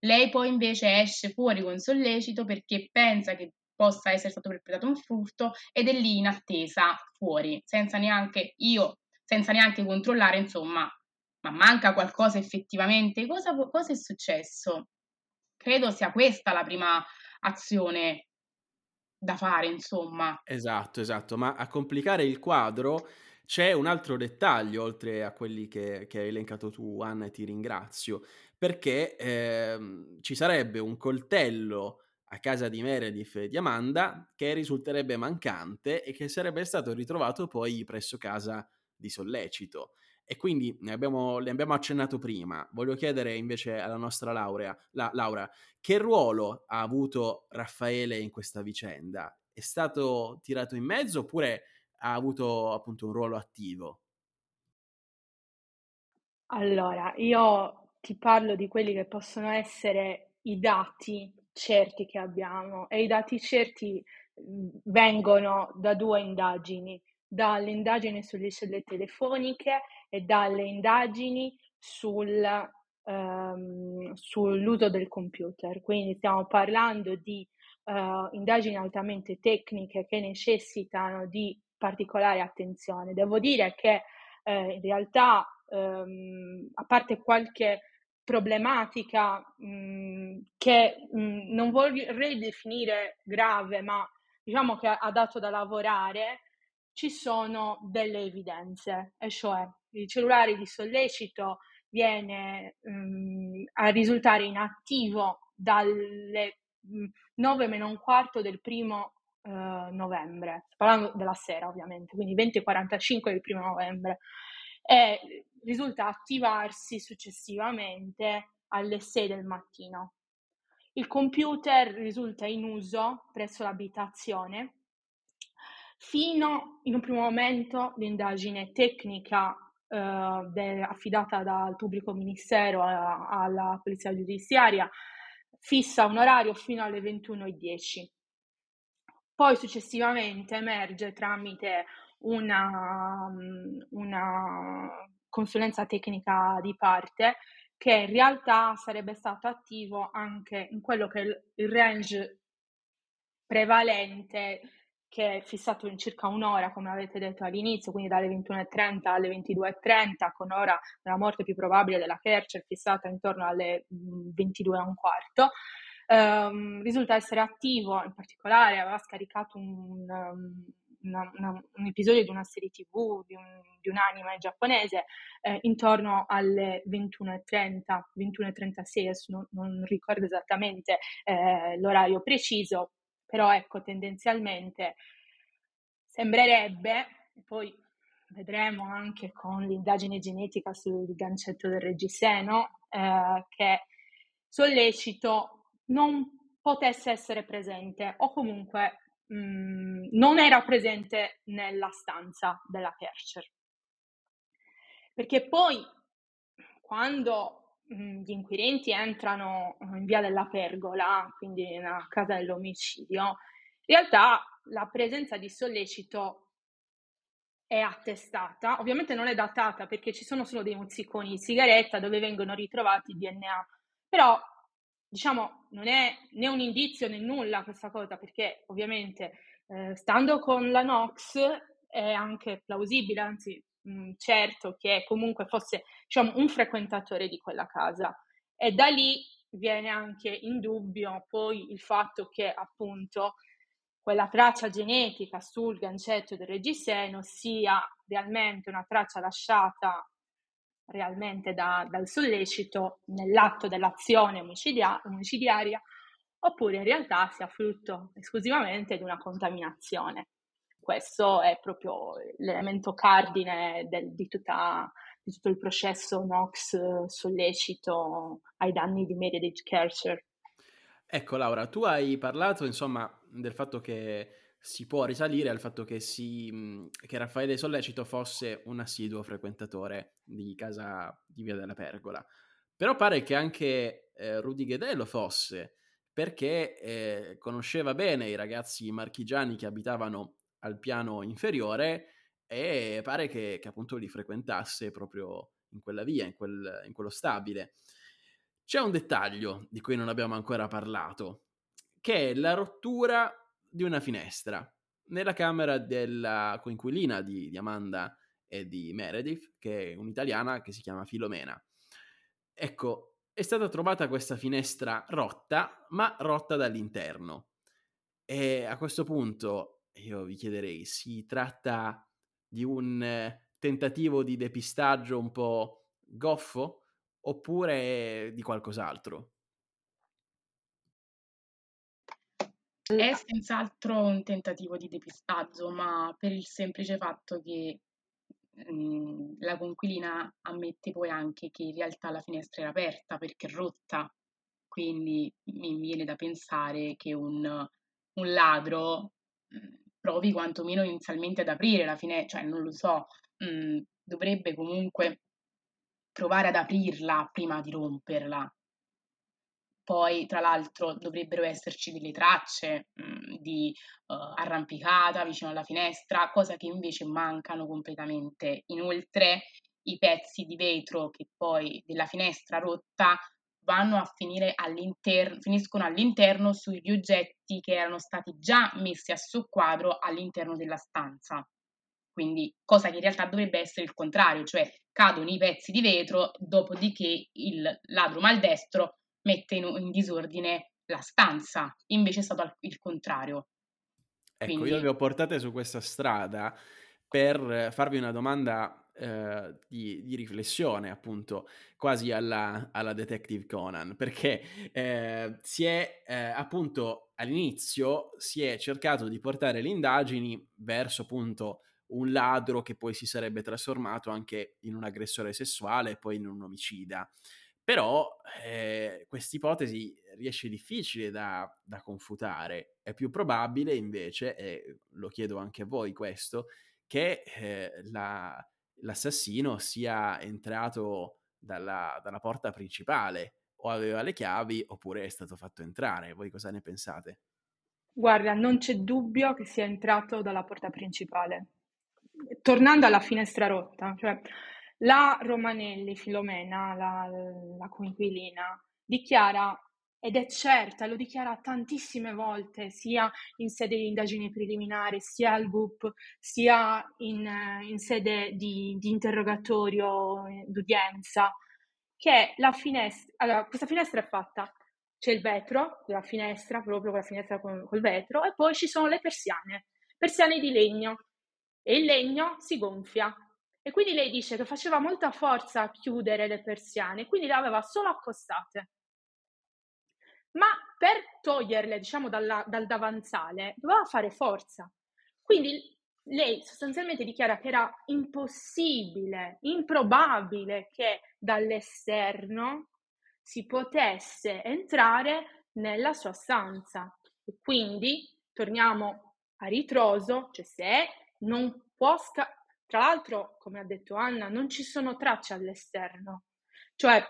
Lei poi invece esce fuori con sollecito perché pensa che possa essere stato perpetrato un furto ed è lì in attesa fuori, senza neanche io, senza neanche controllare, insomma, ma manca qualcosa effettivamente? Cosa, cosa è successo? Credo sia questa la prima azione da fare, insomma. Esatto, esatto, ma a complicare il quadro c'è un altro dettaglio, oltre a quelli che, che hai elencato tu, Anna, e ti ringrazio, perché ehm, ci sarebbe un coltello a casa di Meredith e di Amanda che risulterebbe mancante e che sarebbe stato ritrovato poi presso casa di Sollecito. E quindi ne abbiamo, ne abbiamo accennato prima. Voglio chiedere invece alla nostra laurea, la, Laura, che ruolo ha avuto Raffaele in questa vicenda? È stato tirato in mezzo oppure ha avuto appunto un ruolo attivo? Allora, io ti parlo di quelli che possono essere i dati certi che abbiamo e i dati certi mhmm, vengono da due indagini, dalle indagini sulle celle telefoniche e dalle indagini sul, um, sull'uso del computer. Quindi stiamo parlando di uh, indagini altamente tecniche che necessitano di particolare attenzione. Devo dire che eh, in realtà, um, a parte qualche problematica mh, mhmm, che mh, mhmm, non vorrei definire grave, ma diciamo che ha dato da lavorare, ci sono delle evidenze, e cioè il cellulare di sollecito viene mh, mhmm, a risultare inattivo dalle 9 meno un quarto del primo uh, novembre, parlando della sera ovviamente, quindi 20.45 del primo novembre e risulta attivarsi successivamente alle 6 del mattino. Il computer risulta in uso presso l'abitazione fino in un primo momento l'indagine tecnica eh, de, affidata dal pubblico ministero a, alla polizia giudiziaria fissa un orario fino alle 21.10. Poi successivamente emerge tramite una, mm, una consulenza tecnica di parte che in realtà sarebbe stato attivo anche in quello che è il range prevalente che è fissato in circa un'ora, come avete detto all'inizio, quindi dalle 21.30 alle 22.30, con ora della morte più probabile della Kercher fissata intorno alle 22.15. Um, risulta essere attivo, in particolare aveva scaricato un, um, una, una, un episodio di una serie tv, di un, di un anime giapponese, eh, intorno alle 21.30, 21.36, non, non ricordo esattamente eh, l'orario preciso, però ecco, tendenzialmente sembrerebbe, poi vedremo anche con l'indagine genetica sul gancetto del reggiseno, eh, che sollecito non potesse essere presente o comunque mh, mm, non era presente nella stanza della Kercher. Perché poi quando mh, mm, gli inquirenti entrano in via della pergola, quindi nella casa dell'omicidio, in realtà la presenza di sollecito è attestata, ovviamente non è datata perché ci sono solo dei mozziconi di sigaretta dove vengono ritrovati DNA, però diciamo non è né un indizio né nulla questa cosa perché ovviamente eh, stando con la Nox è anche plausibile, anzi mh, mm, certo che comunque fosse diciamo, un frequentatore di quella casa. E da lì viene anche in dubbio poi il fatto che appunto quella traccia genetica sul gancetto del reggiseno sia realmente una traccia lasciata realmente da, dal sollecito nell'atto dell'azione omicidia- omicidiaria oppure in realtà sia frutto esclusivamente di una contaminazione. Questo è proprio l'elemento cardine del, di, tutta, di, tutto il processo NOx sollecito ai danni di Meredith Kercher. Ecco Laura, tu hai parlato insomma del fatto che si può risalire al fatto che, si, mhmm, che Raffaele Sollecito fosse un assiduo frequentatore di casa di Via della Pergola. Però pare che anche eh, Rudy Ghedè lo fosse, perché eh, conosceva bene i ragazzi marchigiani che abitavano al piano inferiore e pare che, che appunto li frequentasse proprio in quella via, in, quel, in quello stabile. C'è un dettaglio di cui non abbiamo ancora parlato, che è la rottura di una finestra nella camera della coinquilina di, di Amanda e di Meredith, che è un'italiana che si chiama Filomena. Ecco, è stata trovata questa finestra rotta, ma rotta dall'interno. E a questo punto io vi chiederei, si tratta di un tentativo di depistaggio un po' goffo? oppure di qualcos'altro? È senz'altro un tentativo di depistaggio, ma per il semplice fatto che mh, la conquilina ammette poi anche che in realtà la finestra era aperta perché è rotta, quindi mi viene da pensare che un, un ladro mh, provi quantomeno inizialmente ad aprire la finestra, cioè non lo so, mh, dovrebbe comunque provare ad aprirla prima di romperla. Poi, tra l'altro, dovrebbero esserci delle tracce mh, mm, di uh, arrampicata vicino alla finestra, cosa che invece mancano completamente. Inoltre, i pezzi di vetro che poi della finestra rotta vanno a finire all'interno, finiscono all'interno sugli oggetti che erano stati già messi a soqquadro all'interno della stanza. Quindi, cosa che in realtà dovrebbe essere il contrario, cioè cadono i pezzi di vetro, dopodiché il ladro maldestro mette in, in disordine la stanza. Invece è stato il contrario. Ecco, Quindi... io vi ho portate su questa strada per farvi una domanda eh, di, di, riflessione, appunto, quasi alla, alla Detective Conan, perché eh, si è eh, appunto all'inizio si è cercato di portare le indagini verso appunto un ladro che poi si sarebbe trasformato anche in un aggressore sessuale e poi in un omicida. Però eh, questa ipotesi riesce difficile da, da, confutare. È più probabile invece, e lo chiedo anche a voi questo, che eh, la, l'assassino sia entrato dalla, dalla porta principale o aveva le chiavi oppure è stato fatto entrare. Voi cosa ne pensate? Guarda, non c'è dubbio che sia entrato dalla porta principale tornando alla finestra rotta, cioè la Romanelli, Filomena, la, la coinquilina, dichiara ed è certa, lo dichiara tantissime volte, sia in sede di indagini preliminari, sia al GUP, sia in, in sede di, di, interrogatorio, d'udienza, che la finestra, allora, questa finestra è fatta, c'è il vetro della finestra, proprio quella finestra con, col vetro, e poi ci sono le persiane persiane di legno e il legno si gonfia. E quindi lei dice che faceva molta forza a chiudere le persiane, quindi le aveva solo accostate. Ma per toglierle, diciamo, dalla, dal davanzale, doveva fare forza. Quindi lei sostanzialmente dichiara che era impossibile, improbabile che dall'esterno si potesse entrare nella sua stanza. E quindi torniamo a ritroso, cioè se non può scappare. Tra l'altro, come ha detto Anna, non ci sono tracce all'esterno. Cioè,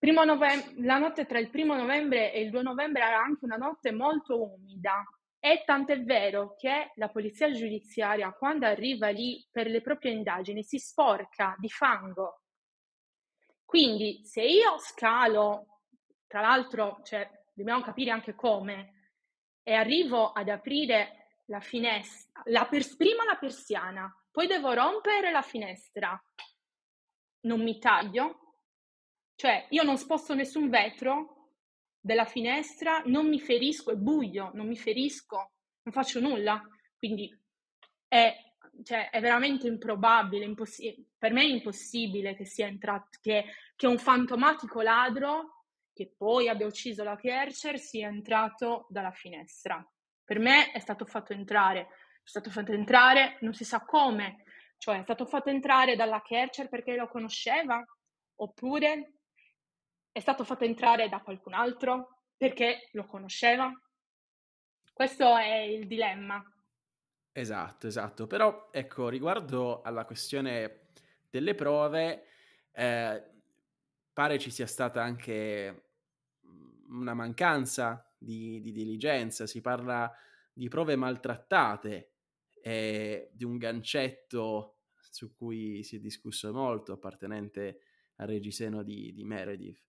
novembre, la notte tra il primo novembre e il 2 novembre era anche una notte molto umida. E tant'è vero che la polizia giudiziaria, quando arriva lì per le proprie indagini, si sporca di fango. Quindi, se io scalo, tra l'altro, cioè, dobbiamo capire anche come, e arrivo ad aprire la finestra, la pers- prima la persiana, poi devo rompere la finestra, non mi taglio, cioè io non sposto nessun vetro della finestra, non mi ferisco, è buio, non mi ferisco, non faccio nulla, quindi è, cioè, è veramente improbabile, impossi- per me è impossibile che sia entrato, che, che un fantomatico ladro che poi abbia ucciso la Kercher sia entrato dalla finestra. Per me è stato fatto entrare, stato fatto entrare, non si sa come, cioè è stato fatto entrare dalla Kercher perché lo conosceva, oppure è stato fatto entrare da qualcun altro perché lo conosceva. Questo è il dilemma. Esatto, esatto. Però ecco, riguardo alla questione delle prove, eh, pare ci sia stata anche una mancanza di, di diligenza, si parla di prove maltrattate e di un gancetto su cui si è discusso molto, appartenente al reggiseno di, di Meredith.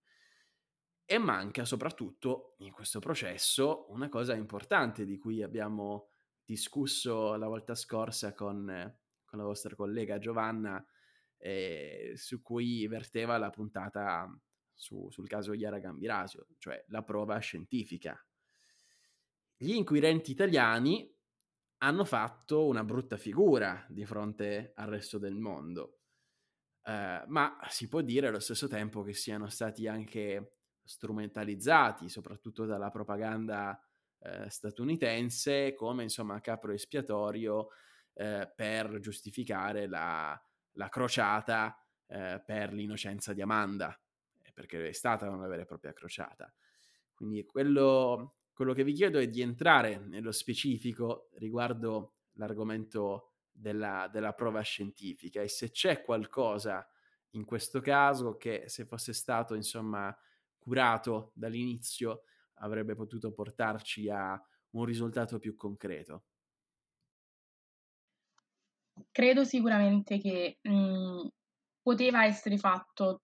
E manca soprattutto in questo processo una cosa importante di cui abbiamo discusso la volta scorsa con, con la vostra collega Giovanna, eh, su cui verteva la puntata su, sul caso Chiara Gambirasio, cioè la prova scientifica. Gli inquirenti italiani hanno fatto una brutta figura di fronte al resto del mondo, eh, ma si può dire allo stesso tempo che siano stati anche strumentalizzati, soprattutto dalla propaganda eh, statunitense, come insomma capro espiatorio eh, per giustificare la, la crociata per l'innocenza di Amanda perché è stata una vera e propria crociata. Quindi quello, quello che vi chiedo è di entrare nello specifico riguardo l'argomento della, della prova scientifica e se c'è qualcosa in questo caso che se fosse stato insomma curato dall'inizio avrebbe potuto portarci a un risultato più concreto. Credo sicuramente che mh, mhmm, poteva essere fatto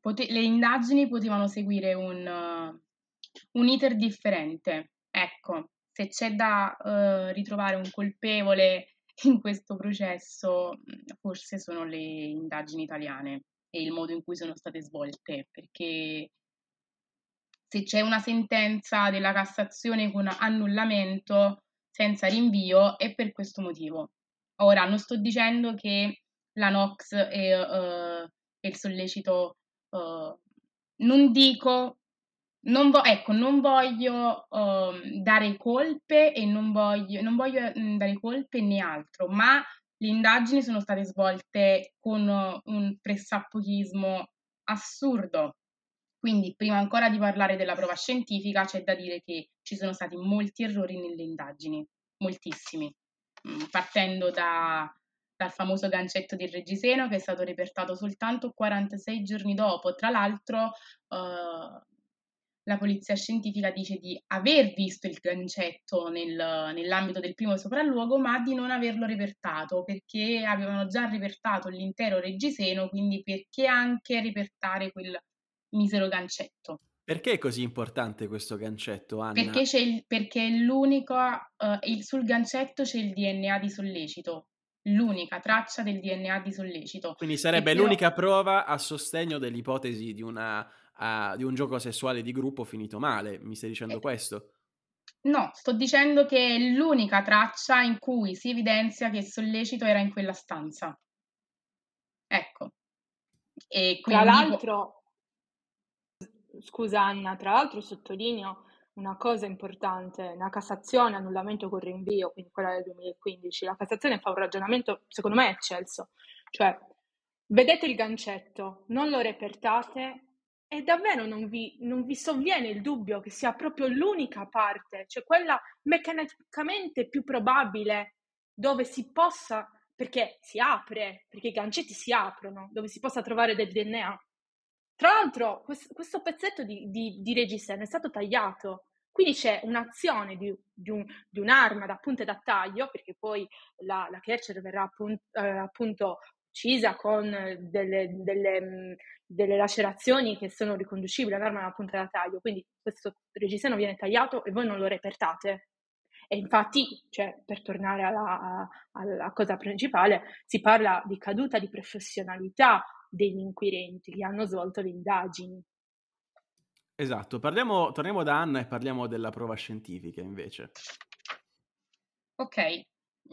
pote- le indagini potevano seguire un, un iter differente. Ecco, se c'è da uh, ritrovare un colpevole in questo processo, mm, forse sono le indagini italiane e il modo in cui sono state svolte, perché se c'è una sentenza della Cassazione con annullamento senza rinvio è per questo motivo. Ora, non sto dicendo che la NOx e, uh, il sollecito uh, non dico, non, vo- ecco, non voglio uh, dare colpe e non voglio, non voglio mh, mm, dare colpe né altro, ma le indagini sono state svolte con un pressappochismo assurdo. Quindi, prima ancora di parlare della prova scientifica, c'è da dire che ci sono stati molti errori nelle indagini, moltissimi, mm, partendo da dal famoso gancetto di Reggiseno che è stato repertato soltanto 46 giorni dopo. Tra l'altro uh, la polizia scientifica dice di aver visto il gancetto nel, nell'ambito del primo sopralluogo, ma di non averlo repertato perché avevano già repertato l'intero Reggiseno, quindi perché anche repertare quel misero gancetto. Perché è così importante questo gancetto, Anna? Perché, c'è il, perché è l'unico, uh, il, sul gancetto c'è il DNA di sollecito, l'unica traccia del DNA di sollecito. Quindi sarebbe però... l'unica prova a sostegno dell'ipotesi di, una, uh, di, un gioco sessuale di gruppo finito male, mi stai dicendo eh, questo? No, sto dicendo che è l'unica traccia in cui si evidenzia che il sollecito era in quella stanza. Ecco. E quindi... Tra l'altro, scusa Anna, tra l'altro sottolineo una cosa importante, la Cassazione, annullamento con rinvio, quindi quella del 2015, la Cassazione fa un ragionamento, secondo me, eccelso, cioè vedete il gancetto, non lo repertate e davvero non vi, non vi sovviene il dubbio che sia proprio l'unica parte, cioè quella meccanicamente più probabile dove si possa, perché si apre, perché i gancetti si aprono, dove si possa trovare del DNA. Tra l'altro, questo, questo pezzetto di, di, di reggiseno è stato tagliato, quindi c'è un'azione di, di, un, di, un'arma da punta e da taglio, perché poi la, la Kercher verrà appunto, eh, appunto uccisa con delle, delle, delle, lacerazioni che sono riconducibili all'arma da punta da taglio. Quindi questo reggiseno viene tagliato e voi non lo repertate. E infatti, cioè, per tornare alla, alla cosa principale, si parla di caduta di professionalità degli inquirenti che hanno svolto le indagini. Esatto, parliamo, torniamo da Anna e parliamo della prova scientifica invece. Ok,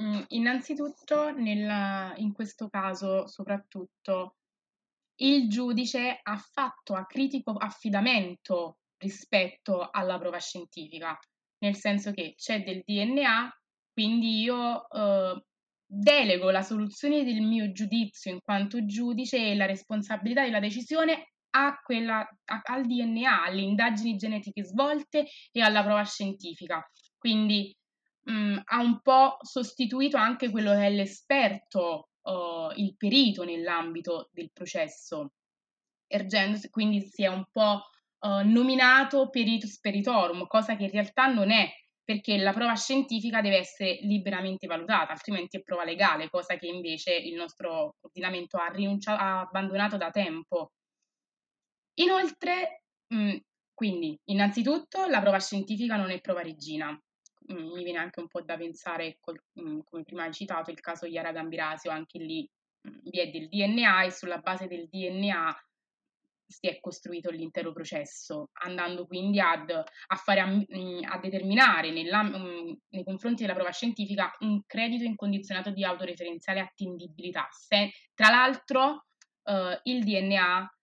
mm, innanzitutto nella, in questo caso soprattutto il giudice ha fatto a critico affidamento rispetto alla prova scientifica, nel senso che c'è del DNA, quindi io eh, delego la soluzione del mio giudizio in quanto giudice e la responsabilità della decisione a quella, a, al DNA, alle indagini genetiche svolte e alla prova scientifica. Quindi mh, mm, ha un po' sostituito anche quello che è l'esperto, uh, il perito nell'ambito del processo, ergendosi, quindi si è un po' uh, nominato peritus peritorum, cosa che in realtà non è, perché la prova scientifica deve essere liberamente valutata, altrimenti è prova legale, cosa che invece il nostro ordinamento ha, rinunciato, ha abbandonato da tempo. Inoltre, mh, mm, quindi, innanzitutto, la prova scientifica non è prova regina. Mm, mi viene anche un po' da pensare, col, mm, come prima hai citato, il caso Iara Gambirasio, anche lì vi è del DNA e sulla base del DNA si è costruito l'intero processo, andando quindi ad, a, fare, a, determinare nella, nei confronti della prova scientifica un credito incondizionato di autoreferenziale attendibilità. Se, tra l'altro, eh, il DNA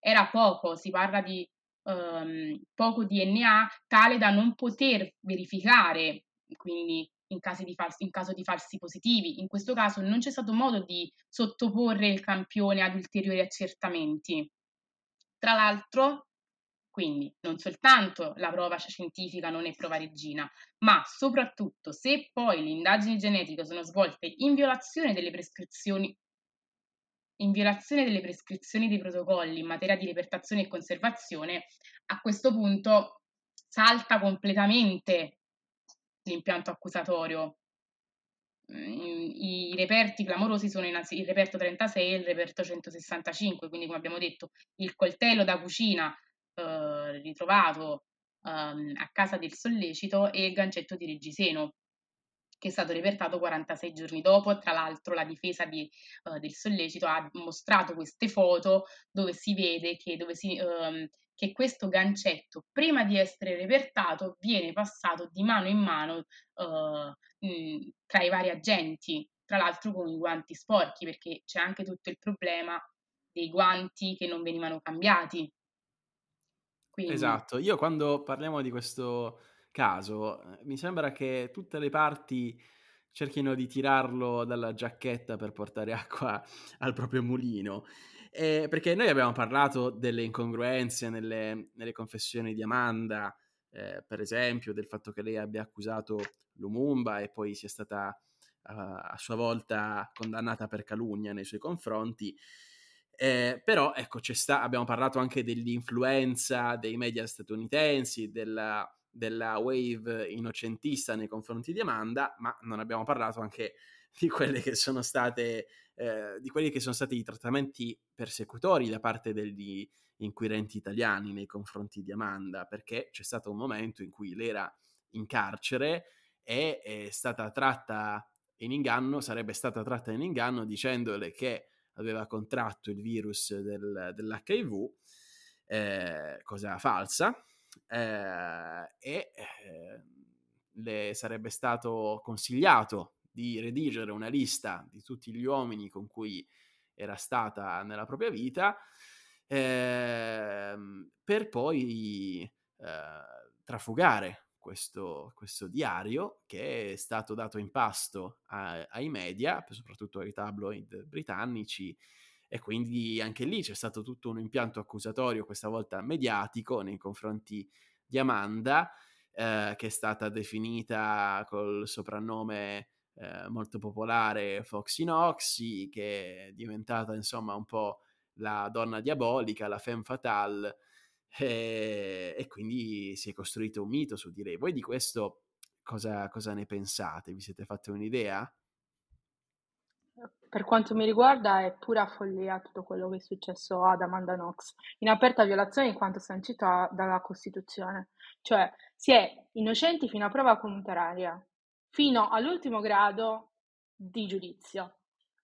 era poco, si parla di um, poco DNA tale da non poter verificare, quindi in, falsi, in, caso di falsi positivi. In questo caso non c'è stato modo di sottoporre il campione ad ulteriori accertamenti. Tra l'altro, quindi non soltanto la prova scientifica non è prova regina, ma soprattutto se poi le indagini genetiche sono svolte in violazione delle prescrizioni in violazione delle prescrizioni dei protocolli in materia di repertazione e conservazione, a questo punto salta completamente l'impianto accusatorio. Mm, I reperti clamorosi sono innanzi il reperto 36 e il reperto 165, quindi come abbiamo detto il coltello da cucina eh, ritrovato eh, a casa del sollecito e il gancetto di Reggiseno che è stato repertato 46 giorni dopo. Tra l'altro la difesa di, uh, del sollecito ha mostrato queste foto dove si vede che, si, um, che, questo gancetto, prima di essere repertato, viene passato di mano in mano uh, mh, tra i vari agenti, tra l'altro con i guanti sporchi, perché c'è anche tutto il problema dei guanti che non venivano cambiati. Quindi... Esatto, io quando parliamo di questo caso, eh, mi sembra che tutte le parti cerchino di tirarlo dalla giacchetta per portare acqua al proprio mulino. Eh, perché noi abbiamo parlato delle incongruenze nelle, nelle confessioni di Amanda, eh, per esempio, del fatto che lei abbia accusato Lumumba e poi sia stata uh, a sua volta condannata per calunnia nei suoi confronti. Eh, però ecco, sta, abbiamo parlato anche dell'influenza dei media statunitensi, della della wave innocentista nei confronti di Amanda, ma non abbiamo parlato anche di quelle che sono state eh, di quelli che sono stati i trattamenti persecutori da parte degli inquirenti italiani nei confronti di Amanda, perché c'è stato un momento in cui lei era in carcere e è stata tratta in inganno, sarebbe stata tratta in inganno dicendole che aveva contratto il virus del, dell'HIV, eh, cosa falsa, eh, e eh, le sarebbe stato consigliato di redigere una lista di tutti gli uomini con cui era stata nella propria vita, ehm, per poi eh, trafugare questo, questo, diario che è stato dato in pasto a, ai media, soprattutto ai tabloid britannici, e quindi anche lì c'è stato tutto un impianto accusatorio, questa volta mediatico, nei confronti di Amanda, eh, che è stata definita col soprannome eh, molto popolare Foxy Noxy, che è diventata insomma un po' la donna diabolica, la femme fatale, e, e quindi si è costruito un mito su di lei. Voi di questo cosa, cosa ne pensate? Vi siete fatti un'idea? Per quanto mi riguarda è pura follia tutto quello che è successo ad Amanda Knox, in aperta violazione di quanto sancito dalla Costituzione. Cioè, si è innocenti fino a prova contraria, fino all'ultimo grado di giudizio.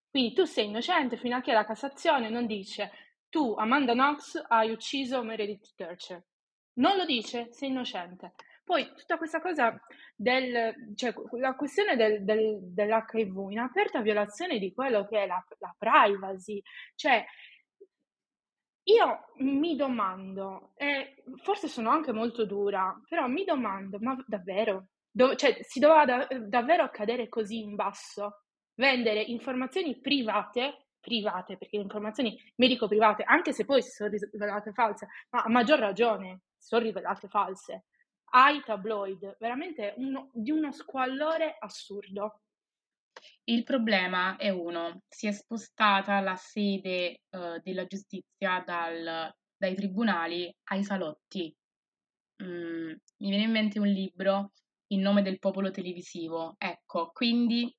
Quindi tu sei innocente fino a che la Cassazione non dice tu, Amanda Knox, hai ucciso Meredith Thurcher. Non lo dice, sei innocente. Poi tutta questa cosa del, cioè la questione del, del, dell'HIV in aperta violazione di quello che è la, la privacy, cioè io mi domando, e forse sono anche molto dura, però mi domando, ma davvero? Do- cioè, si doveva da- davvero accadere così in basso? Vendere informazioni private, private, perché le informazioni medico-private, anche se poi si sono rivelate false, ma a maggior ragione si sono rivelate false, ai tabloid, veramente uno, di uno squallore assurdo. Il problema è uno, si è spostata la sede uh, della giustizia dal, dai tribunali ai salotti. Mm, mi viene in mente un libro in nome del popolo televisivo. Ecco, quindi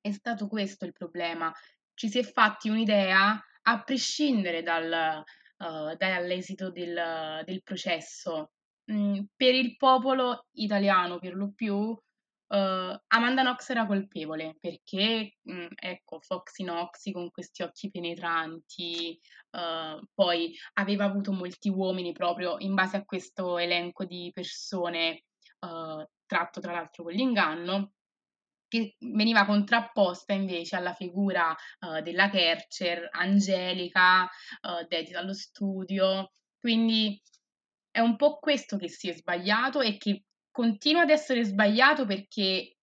è stato questo il problema. Ci si è fatti un'idea a prescindere dal, uh, dall'esito del, del processo. Mm, per il popolo italiano, per lo più, uh, Amanda Knox era colpevole perché, mm, ecco, Foxy Noxy con questi occhi penetranti, uh, poi aveva avuto molti uomini proprio in base a questo elenco di persone uh, tratto tra l'altro con l'inganno, che veniva contrapposta invece alla figura uh, della Kercher, angelica, uh, dedita allo studio. Quindi è un po' questo che si è sbagliato e che continua ad essere sbagliato perché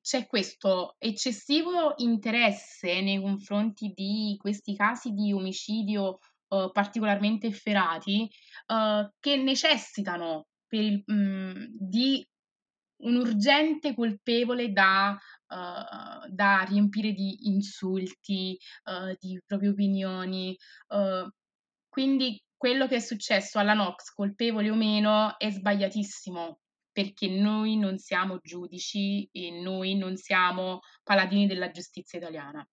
c'è questo eccessivo interesse nei confronti di questi casi di omicidio uh, particolarmente efferati uh, che necessitano il, mh, mm, di un urgente colpevole da, uh, da riempire di insulti, uh, di proprie opinioni. Uh, quindi quello che è successo alla Nox, colpevole o meno, è sbagliatissimo perché noi non siamo giudici e noi non siamo paladini della giustizia italiana.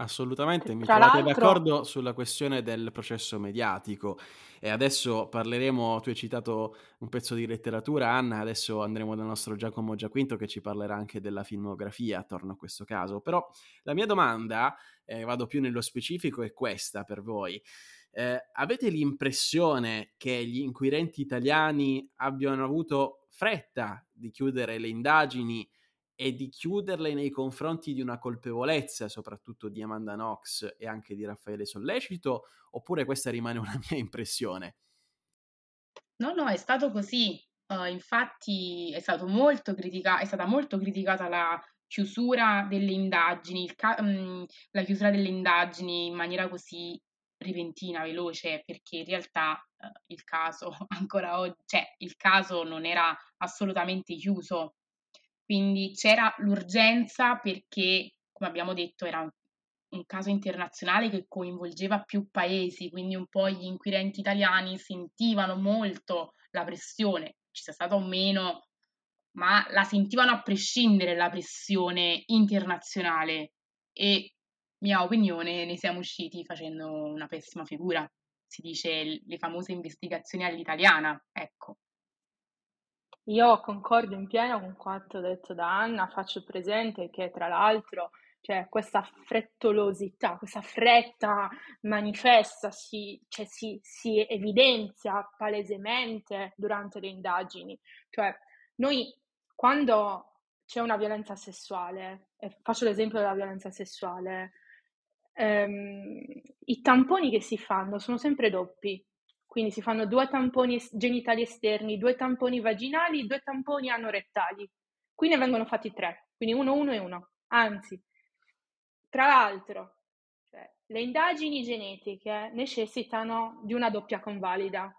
Assolutamente, mi Tra trovate d'accordo sulla questione del processo mediatico e adesso parleremo, tu hai citato un pezzo di letteratura Anna, adesso andremo dal nostro Giacomo Giaquinto che ci parlerà anche della filmografia attorno a questo caso, però la mia domanda, eh, vado più nello specifico, è questa per voi. Eh, avete l'impressione che gli inquirenti italiani abbiano avuto fretta di chiudere le indagini e di chiuderle nei confronti di una colpevolezza, soprattutto di Amanda Knox e anche di Raffaele Sollecito, oppure questa rimane una mia impressione? No, no, è stato così. Uh, infatti è, critica- è stata molto criticata la chiusura delle indagini, ca- um, la chiusura delle indagini in maniera così repentina, veloce, perché in realtà uh, il caso ancora oggi, cioè il caso non era assolutamente chiuso, quindi c'era l'urgenza perché, come abbiamo detto, era un, un caso internazionale che coinvolgeva più paesi, quindi un po' gli inquirenti italiani sentivano molto la pressione, ci sia stata o meno, ma la sentivano a prescindere la pressione internazionale. E mia opinione ne siamo usciti facendo una pessima figura. Si dice le famose investigazioni all'italiana, ecco. Io concordo in pieno con quanto detto da Anna, faccio presente che tra l'altro cioè, questa frettolosità, questa fretta manifesta, si, cioè, si, si evidenzia palesemente durante le indagini. Cioè, noi quando c'è una violenza sessuale, faccio l'esempio della violenza sessuale, ehm, i tamponi che si fanno sono sempre doppi. Quindi si fanno due tamponi genitali esterni, due tamponi vaginali, due tamponi anorettali. Qui ne vengono fatti tre, quindi uno, uno e uno. Anzi, tra l'altro, cioè, le indagini genetiche necessitano di una doppia convalida.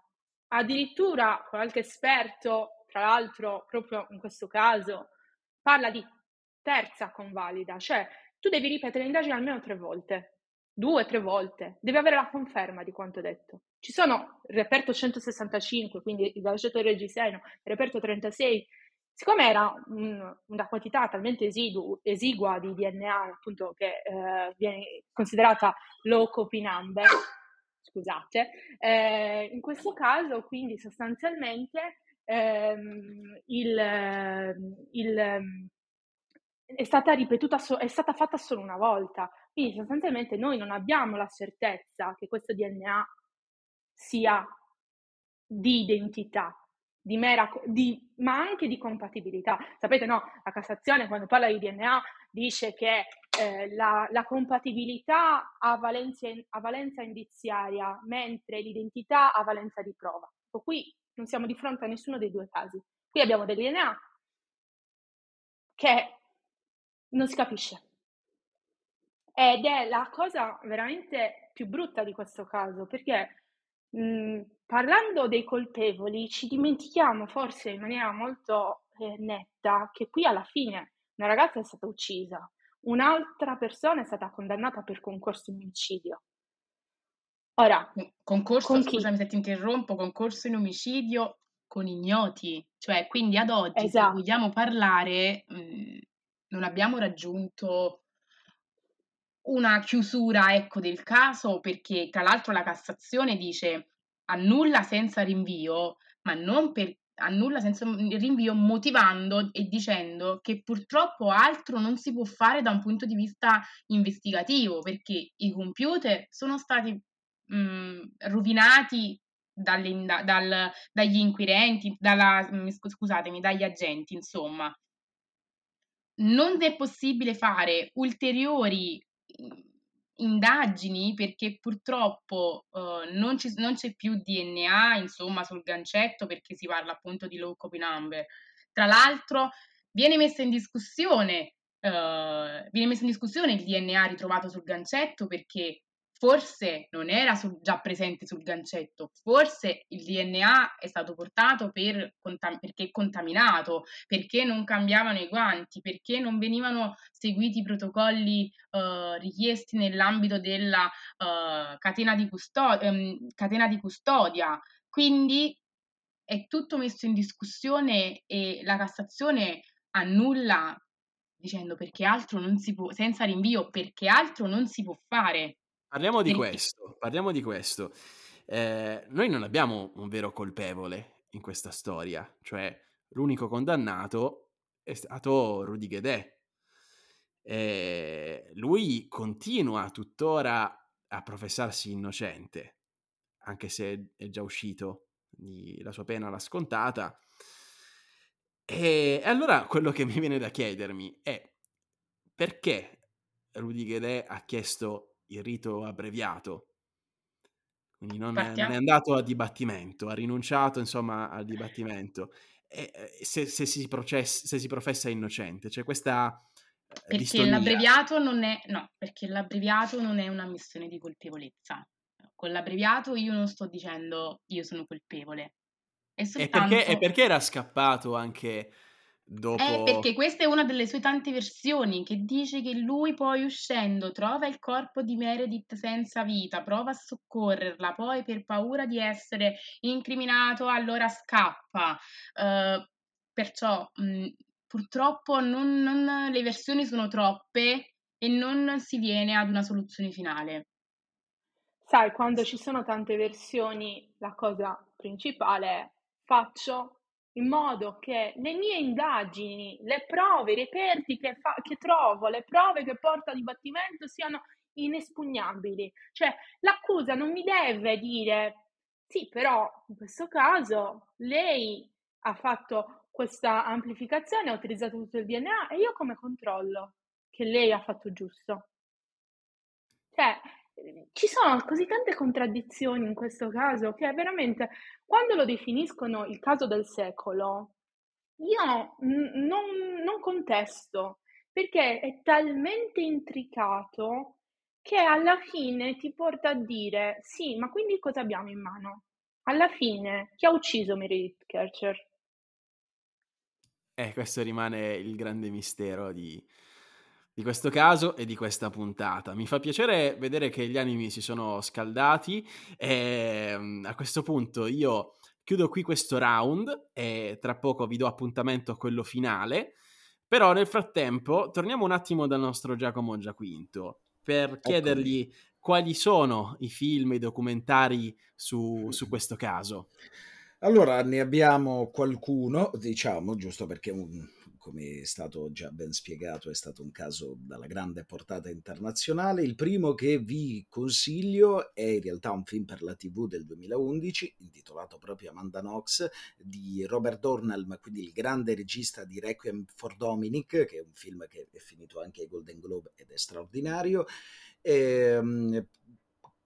Addirittura qualche esperto, tra l'altro proprio in questo caso, parla di terza convalida, cioè tu devi ripetere l'indagine almeno tre volte, due, tre volte, devi avere la conferma di quanto detto. Ci sono il reperto 165, quindi il viaggiatore reggiseno, il reperto 36, siccome era un, una quantità talmente esidu, esigua di DNA, appunto, che eh, viene considerata low copy number, scusate, eh, in questo caso, quindi sostanzialmente ehm, il, il, è stata ripetuta, so- è stata fatta solo una volta. Quindi sostanzialmente noi non abbiamo la certezza che questo DNA sia di identità, di mera, di, ma anche di compatibilità. Sapete, no, la Cassazione quando parla di DNA dice che eh, la, la, compatibilità ha valenza, ha valenza, indiziaria, mentre l'identità ha valenza di prova. Qui non siamo di fronte a nessuno dei due casi. Qui abbiamo del DNA che non si capisce. Ed è la cosa veramente più brutta di questo caso, perché mh, parlando dei colpevoli ci dimentichiamo forse in maniera molto eh, netta che qui alla fine una ragazza è stata uccisa, un'altra persona è stata condannata per concorso in omicidio. Ora, concorso, scusami se ti interrompo, concorso in omicidio con ignoti, cioè quindi ad oggi esatto. se vogliamo parlare mh, non abbiamo raggiunto una chiusura ecco, del caso perché tra l'altro la Cassazione dice annulla senza rinvio, ma non per annulla senza rinvio motivando e dicendo che purtroppo altro non si può fare da un punto di vista investigativo perché i computer sono stati mh, rovinati dalle, dal, dagli inquirenti, dalla, scusatemi, dagli agenti, insomma. Non è possibile fare ulteriori indagini perché purtroppo uh, non, ci, non, c'è più DNA insomma sul gancetto perché si parla appunto di low copy number. Tra l'altro viene messa in discussione, uh, viene messo in discussione il DNA ritrovato sul gancetto perché forse non era sul, già presente sul gancetto, forse il DNA è stato portato per, perché è contaminato, perché non cambiavano i guanti, perché non venivano seguiti i protocolli uh, richiesti nell'ambito della uh, catena, di custodia, um, catena di custodia. Quindi è tutto messo in discussione e la Cassazione annulla dicendo perché altro non si può, senza rinvio, perché altro non si può fare. Parliamo di questo, parliamo di questo. Eh, noi non abbiamo un vero colpevole in questa storia, cioè l'unico condannato è stato Rudy Guedet. Eh, lui continua tuttora a professarsi innocente, anche se è già uscito, la sua pena l'ha scontata. E allora quello che mi viene da chiedermi è perché Rudy Guedet ha chiesto il rito abbreviato. Quindi non è, non è, andato a dibattimento, ha rinunciato insomma al dibattimento. E, se, se, si processa, se si professa innocente, c'è questa eh, perché distonia. l'abbreviato non è no, perché l'abbreviato non è una missione di colpevolezza. Con l'abbreviato io non sto dicendo io sono colpevole. È soltanto... e, perché, e perché era scappato anche Dopo... Eh, perché questa è una delle sue tante versioni che dice che lui poi uscendo trova il corpo di Meredith senza vita, prova a soccorrerla, poi per paura di essere incriminato allora scappa. Uh, perciò mh, purtroppo non, non, le versioni sono troppe e non si viene ad una soluzione finale. Sai, quando ci sono tante versioni, la cosa principale è faccio in modo che le mie indagini, le prove, i reperti che, fa, che trovo, le prove che porto a dibattimento siano inespugnabili. Cioè, l'accusa non mi deve dire sì, però in questo caso lei ha fatto questa amplificazione, ha utilizzato tutto il DNA e io come controllo che lei ha fatto giusto? Cioè, ci sono così tante contraddizioni in questo caso che veramente quando lo definiscono il caso del secolo, io n- non, non contesto perché è talmente intricato che alla fine ti porta a dire sì, ma quindi cosa abbiamo in mano? Alla fine, chi ha ucciso Meredith Kercher? Eh, questo rimane il grande mistero di, di questo caso e di questa puntata. Mi fa piacere vedere che gli animi si sono scaldati e mm, a questo punto io chiudo qui questo round e tra poco vi do appuntamento a quello finale. Però nel frattempo torniamo un attimo dal nostro Giacomo Giaquinto per chiedergli quali sono i film, i documentari su, su questo caso. Allora, ne abbiamo qualcuno, diciamo, giusto perché un, come è stato già ben spiegato, è stato un caso dalla grande portata internazionale. Il primo che vi consiglio è in realtà un film per la TV del 2011, intitolato proprio Amanda Knox, di Robert Dornelm, quindi il grande regista di Requiem for Dominic, che è un film che è finito anche ai Golden Globe ed è straordinario. E, ehm,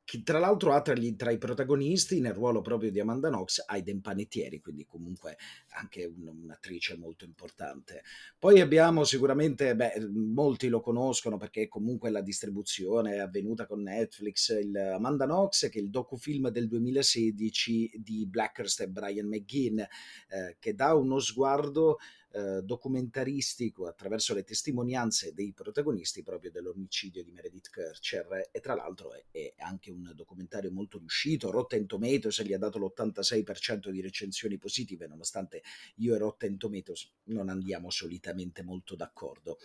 che tra l'altro ha tra, gli, tra, i protagonisti nel ruolo proprio di Amanda Knox Aiden Panettieri, quindi comunque anche un, un'attrice molto importante. Poi abbiamo sicuramente, beh, molti lo conoscono perché comunque la distribuzione è avvenuta con Netflix, il Amanda Knox che è il docufilm del 2016 di Blackhurst e Brian McGinn, eh, che dà uno sguardo eh, documentaristico attraverso le testimonianze dei protagonisti proprio dell'omicidio di Meredith Kircher e tra l'altro è, è anche un documentario molto riuscito, Rotten Tomatoes gli ha dato l'86% di recensioni positive nonostante io e Rotten Tomatoes non andiamo solitamente molto d'accordo.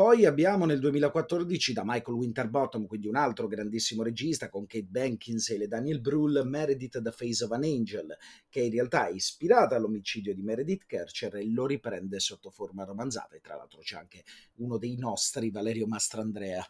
Poi abbiamo nel 2014 da Michael Winterbottom, quindi un altro grandissimo regista con Kate Beckinsale e Daniel Brühl, Meredith The Face of an Angel, che in realtà è ispirata all'omicidio di Meredith Kercher e lo riprende sotto forma romanzata. E tra l'altro c'è anche uno dei nostri, Valerio Mastrandrea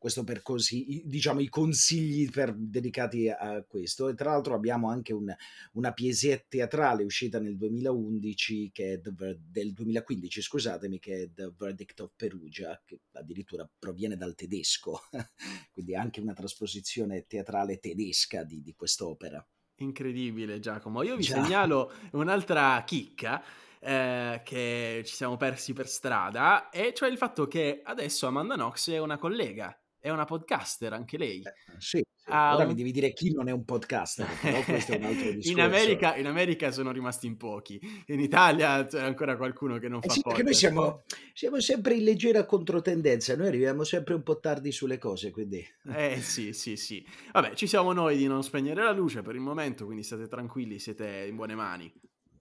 questo per così, diciamo, i consigli per, dedicati a questo. E tra l'altro abbiamo anche un, una piesetta teatrale uscita nel 2011, che è The, del 2015, scusatemi, che è The Verdict of Perugia, che addirittura proviene dal tedesco, quindi anche una trasposizione teatrale tedesca di, di quest'opera. Incredibile Giacomo, io vi Già. segnalo un'altra chicca eh, che ci siamo persi per strada, e cioè il fatto che adesso Amanda Knox è una collega è una podcaster anche lei. Eh, sì, sì. Ora un... mi devi dire chi non è un podcaster, però questo è un altro discorso. in, America, in America sono rimasti in pochi, in Italia c'è ancora qualcuno che non eh fa sì, podcast. noi siamo, siamo, sempre in leggera controtendenza, noi arriviamo sempre un po' tardi sulle cose, quindi... Eh sì, sì, sì. Vabbè, ci siamo noi di non spegnere la luce per il momento, quindi state tranquilli, siete in buone mani.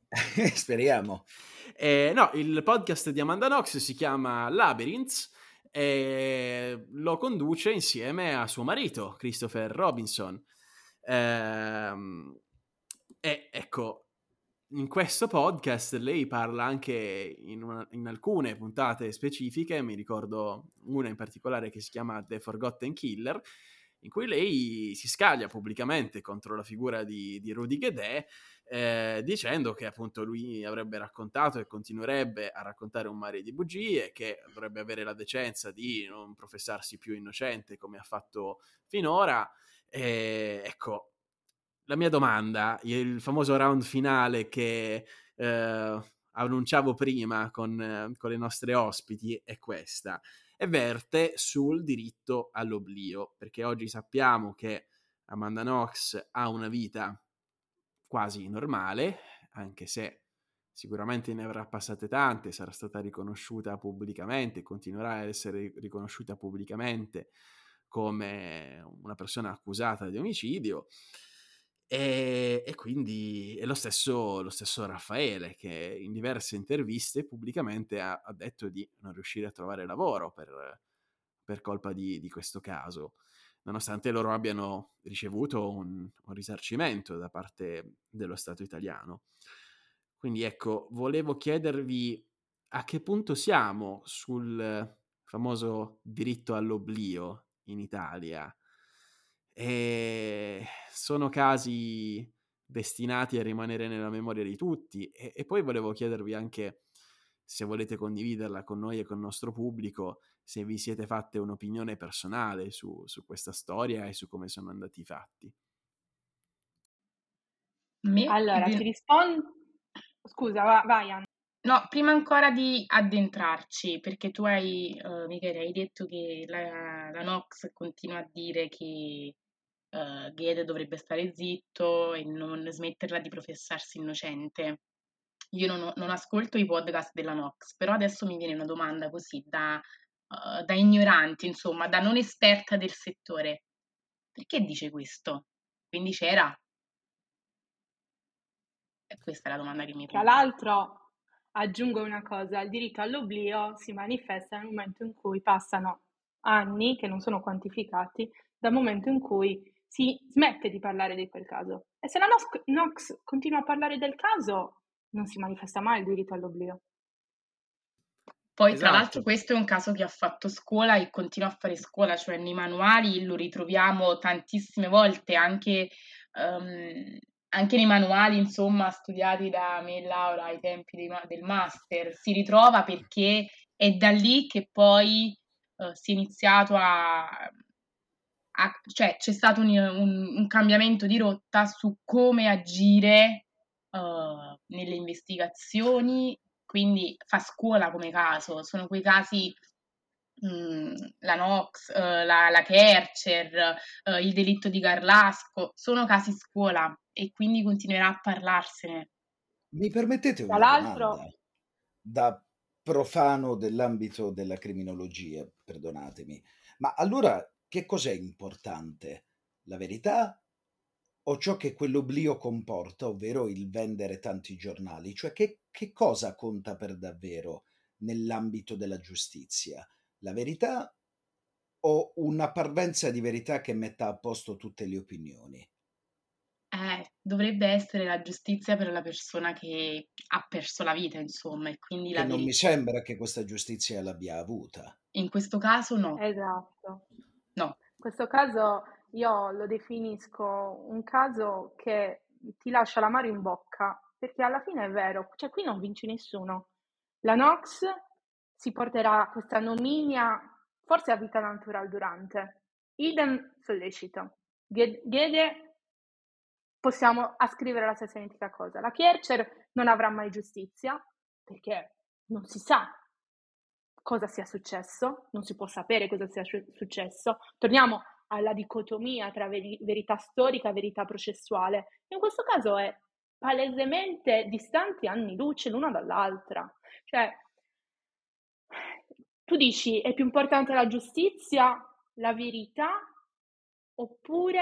Speriamo. Eh, no, il podcast di Amanda Knox si chiama Labyrinths e lo conduce insieme a suo marito, Christopher Robinson. Ehm, e ecco, in questo podcast lei parla anche in, una, in, alcune puntate specifiche, mi ricordo una in particolare che si chiama The Forgotten Killer, in cui lei si scaglia pubblicamente contro la figura di, di Rudy Guedet eh, dicendo che appunto lui avrebbe raccontato e continuerebbe a raccontare un mare di bugie, che dovrebbe avere la decenza di non professarsi più innocente come ha fatto finora. E, ecco, la mia domanda, il famoso round finale che eh, annunciavo prima con, con le nostre ospiti è questa e verte sul diritto all'oblio, perché oggi sappiamo che Amanda Knox ha una vita quasi normale, anche se sicuramente ne avrà passate tante, sarà stata riconosciuta pubblicamente, continuerà a essere riconosciuta pubblicamente come una persona accusata di omicidio. E, e quindi è lo stesso, lo stesso, Raffaele che in diverse interviste pubblicamente ha, ha, detto di non riuscire a trovare lavoro per, per colpa di, di questo caso nonostante loro abbiano ricevuto un, un risarcimento da parte dello Stato italiano. Quindi ecco, volevo chiedervi a che punto siamo sul famoso diritto all'oblio in Italia. E sono casi destinati a rimanere nella memoria di tutti. E, e poi volevo chiedervi anche se volete condividerla con noi e con il nostro pubblico, se vi siete fatte un'opinione personale su, su questa storia e su come sono andati i fatti. Me? Allora, ti rispondo. Scusa, va, vai Anna. No, prima ancora di addentrarci, perché tu hai, uh, Michele, hai detto che la, la Nox continua a dire che uh, Gede dovrebbe stare zitto e non smetterla di professarsi innocente. Io non, non ascolto i podcast della Nox, però adesso mi viene una domanda così da, uh, da ignorante, insomma, da non esperta del settore. Perché dice questo? Quindi c'era? E questa è la domanda che mi Tra l'altro, aggiungo una cosa, il diritto all'oblio si manifesta nel momento in cui passano anni, che non sono quantificati, dal momento in cui si smette di parlare di quel caso. E se la Nox continua a parlare del caso, non si manifesta mai il diritto all'oblio. Poi, esatto. tra l'altro, questo è un caso che ha fatto scuola e continua a fare scuola, cioè nei manuali lo ritroviamo tantissime volte, anche um, anche nei manuali, insomma, studiati da me e Laura ai tempi dei, del master, si ritrova perché è da lì che poi uh, si è iniziato a, a, cioè c'è stato un, un, un, cambiamento di rotta su come agire uh, nelle investigazioni, quindi fa scuola come caso, sono quei casi Mhmm, la Nox, uh, la, la Kercher, uh, il delitto di Garlasco, sono casi scuola e quindi continuerà a parlarsene. Mi permettete una domanda? Da profano dell'ambito della criminologia, perdonatemi, ma allora che cos'è importante? La verità o ciò che quell'oblio comporta, ovvero il vendere tanti giornali? Cioè che, che cosa conta per davvero nell'ambito della giustizia? la verità o una parvenza di verità che metta a posto tutte le opinioni? Eh, dovrebbe essere la giustizia per la persona che ha perso la vita, insomma, e quindi la non verità. mi sembra che questa giustizia l'abbia avuta. In questo caso no. Esatto. No. In questo caso io lo definisco un caso che ti lascia l'amaro in bocca, perché alla fine è vero, cioè qui non vince nessuno. La Nox si porterà questa nominia forse a vita naturale durante. Idem sollecito. Gede possiamo ascrivere la stessa identica cosa. La Kircher non avrà mai giustizia perché non si sa cosa sia successo, non si può sapere cosa sia successo. Torniamo alla dicotomia tra verità storica e verità processuale. In questo caso è palesemente distanti anni luce l'una dall'altra. Cioè, tu dici è più importante la giustizia, la verità, oppure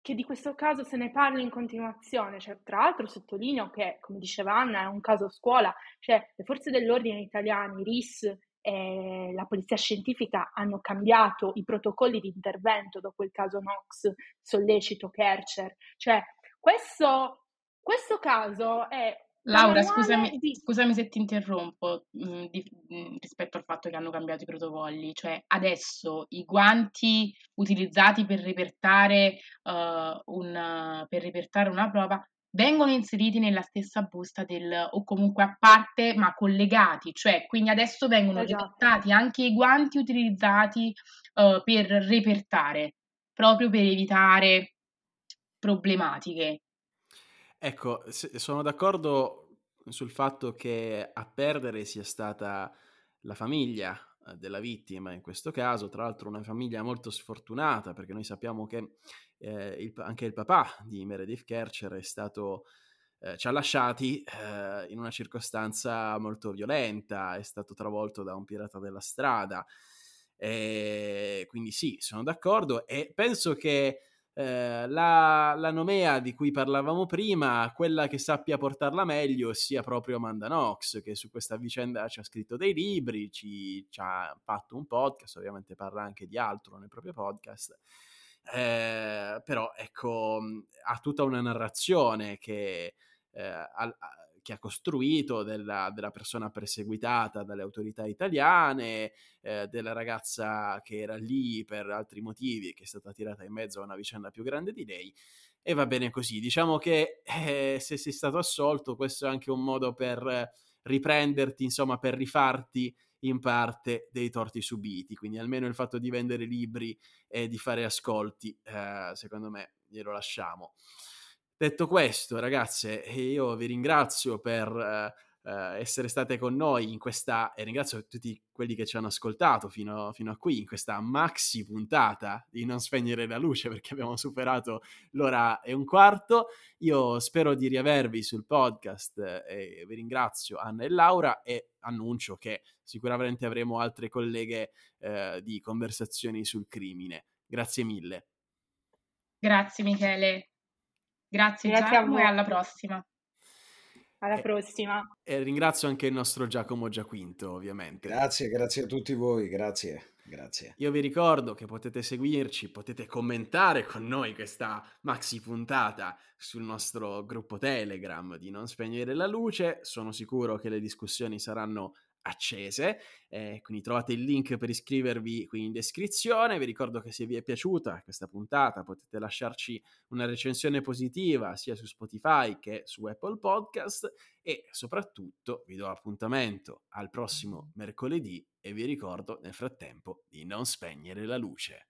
che di questo caso se ne parli in continuazione? Cioè, tra l'altro sottolineo che, come diceva Anna, è un caso scuola, cioè le forze dell'ordine italiane, RIS e la polizia scientifica hanno cambiato i protocolli di intervento dopo il caso Nox, sollecito, Kercher. Cioè, questo, questo caso è Laura, scusami, di... scusami se ti interrompo mh, mm, di, mh, mm, rispetto al fatto che hanno cambiato i protocolli, cioè adesso i guanti utilizzati per repertare, uh, un, per repertare una prova vengono inseriti nella stessa busta del, o comunque a parte ma collegati, cioè quindi adesso vengono esatto. anche i guanti utilizzati uh, per repertare, proprio per evitare problematiche. Ecco, sono d'accordo sul fatto che a perdere sia stata la famiglia della vittima in questo caso, tra l'altro una famiglia molto sfortunata perché noi sappiamo che eh, il, anche il papà di Meredith Kercher è stato, eh, ci ha lasciati eh, in una circostanza molto violenta, è stato travolto da un pirata della strada. E quindi sì, sono d'accordo e penso che eh, la, la, nomea di cui parlavamo prima, quella che sappia portarla meglio sia proprio Amanda Knox, che su questa vicenda ci ha scritto dei libri, ci, ci ha fatto un podcast, ovviamente parla anche di altro nel proprio podcast. Eh, però ecco, ha tutta una narrazione che eh, ha, che ha costruito della, della, persona perseguitata dalle autorità italiane, eh, della ragazza che era lì per altri motivi e che è stata tirata in mezzo a una vicenda più grande di lei. e va bene così. Diciamo che eh, se sei stato assolto, questo è anche un modo per riprenderti, insomma, per rifarti in parte dei torti subiti. Quindi almeno il fatto di vendere libri e di fare ascolti, eh, secondo me, glielo lasciamo. Detto questo, ragazze, io vi ringrazio per eh, eh, essere state con noi in questa, e ringrazio tutti quelli che ci hanno ascoltato fino, fino, a qui, in questa maxi puntata di Non spegnere la luce perché abbiamo superato l'ora e un quarto. Io spero di riavervi sul podcast eh, e vi ringrazio Anna e Laura e annuncio che sicuramente avremo altre colleghe eh, di conversazioni sul crimine. Grazie mille. Grazie Michele. Grazie, Grazie Giacomo e alla prossima. Alla prossima. E ringrazio anche il nostro Giacomo Giaquinto, ovviamente. Grazie, grazie a tutti voi, grazie. Grazie. Io vi ricordo che potete seguirci, potete commentare con noi questa maxi puntata sul nostro gruppo Telegram di Non Spegnere la Luce. Sono sicuro che le discussioni saranno accese, eh, quindi trovate il link per iscrivervi qui in descrizione. Vi ricordo che se vi è piaciuta questa puntata potete lasciarci una recensione positiva sia su Spotify che su Apple Podcast e soprattutto vi do appuntamento al prossimo mercoledì e vi ricordo nel frattempo di non spegnere la luce.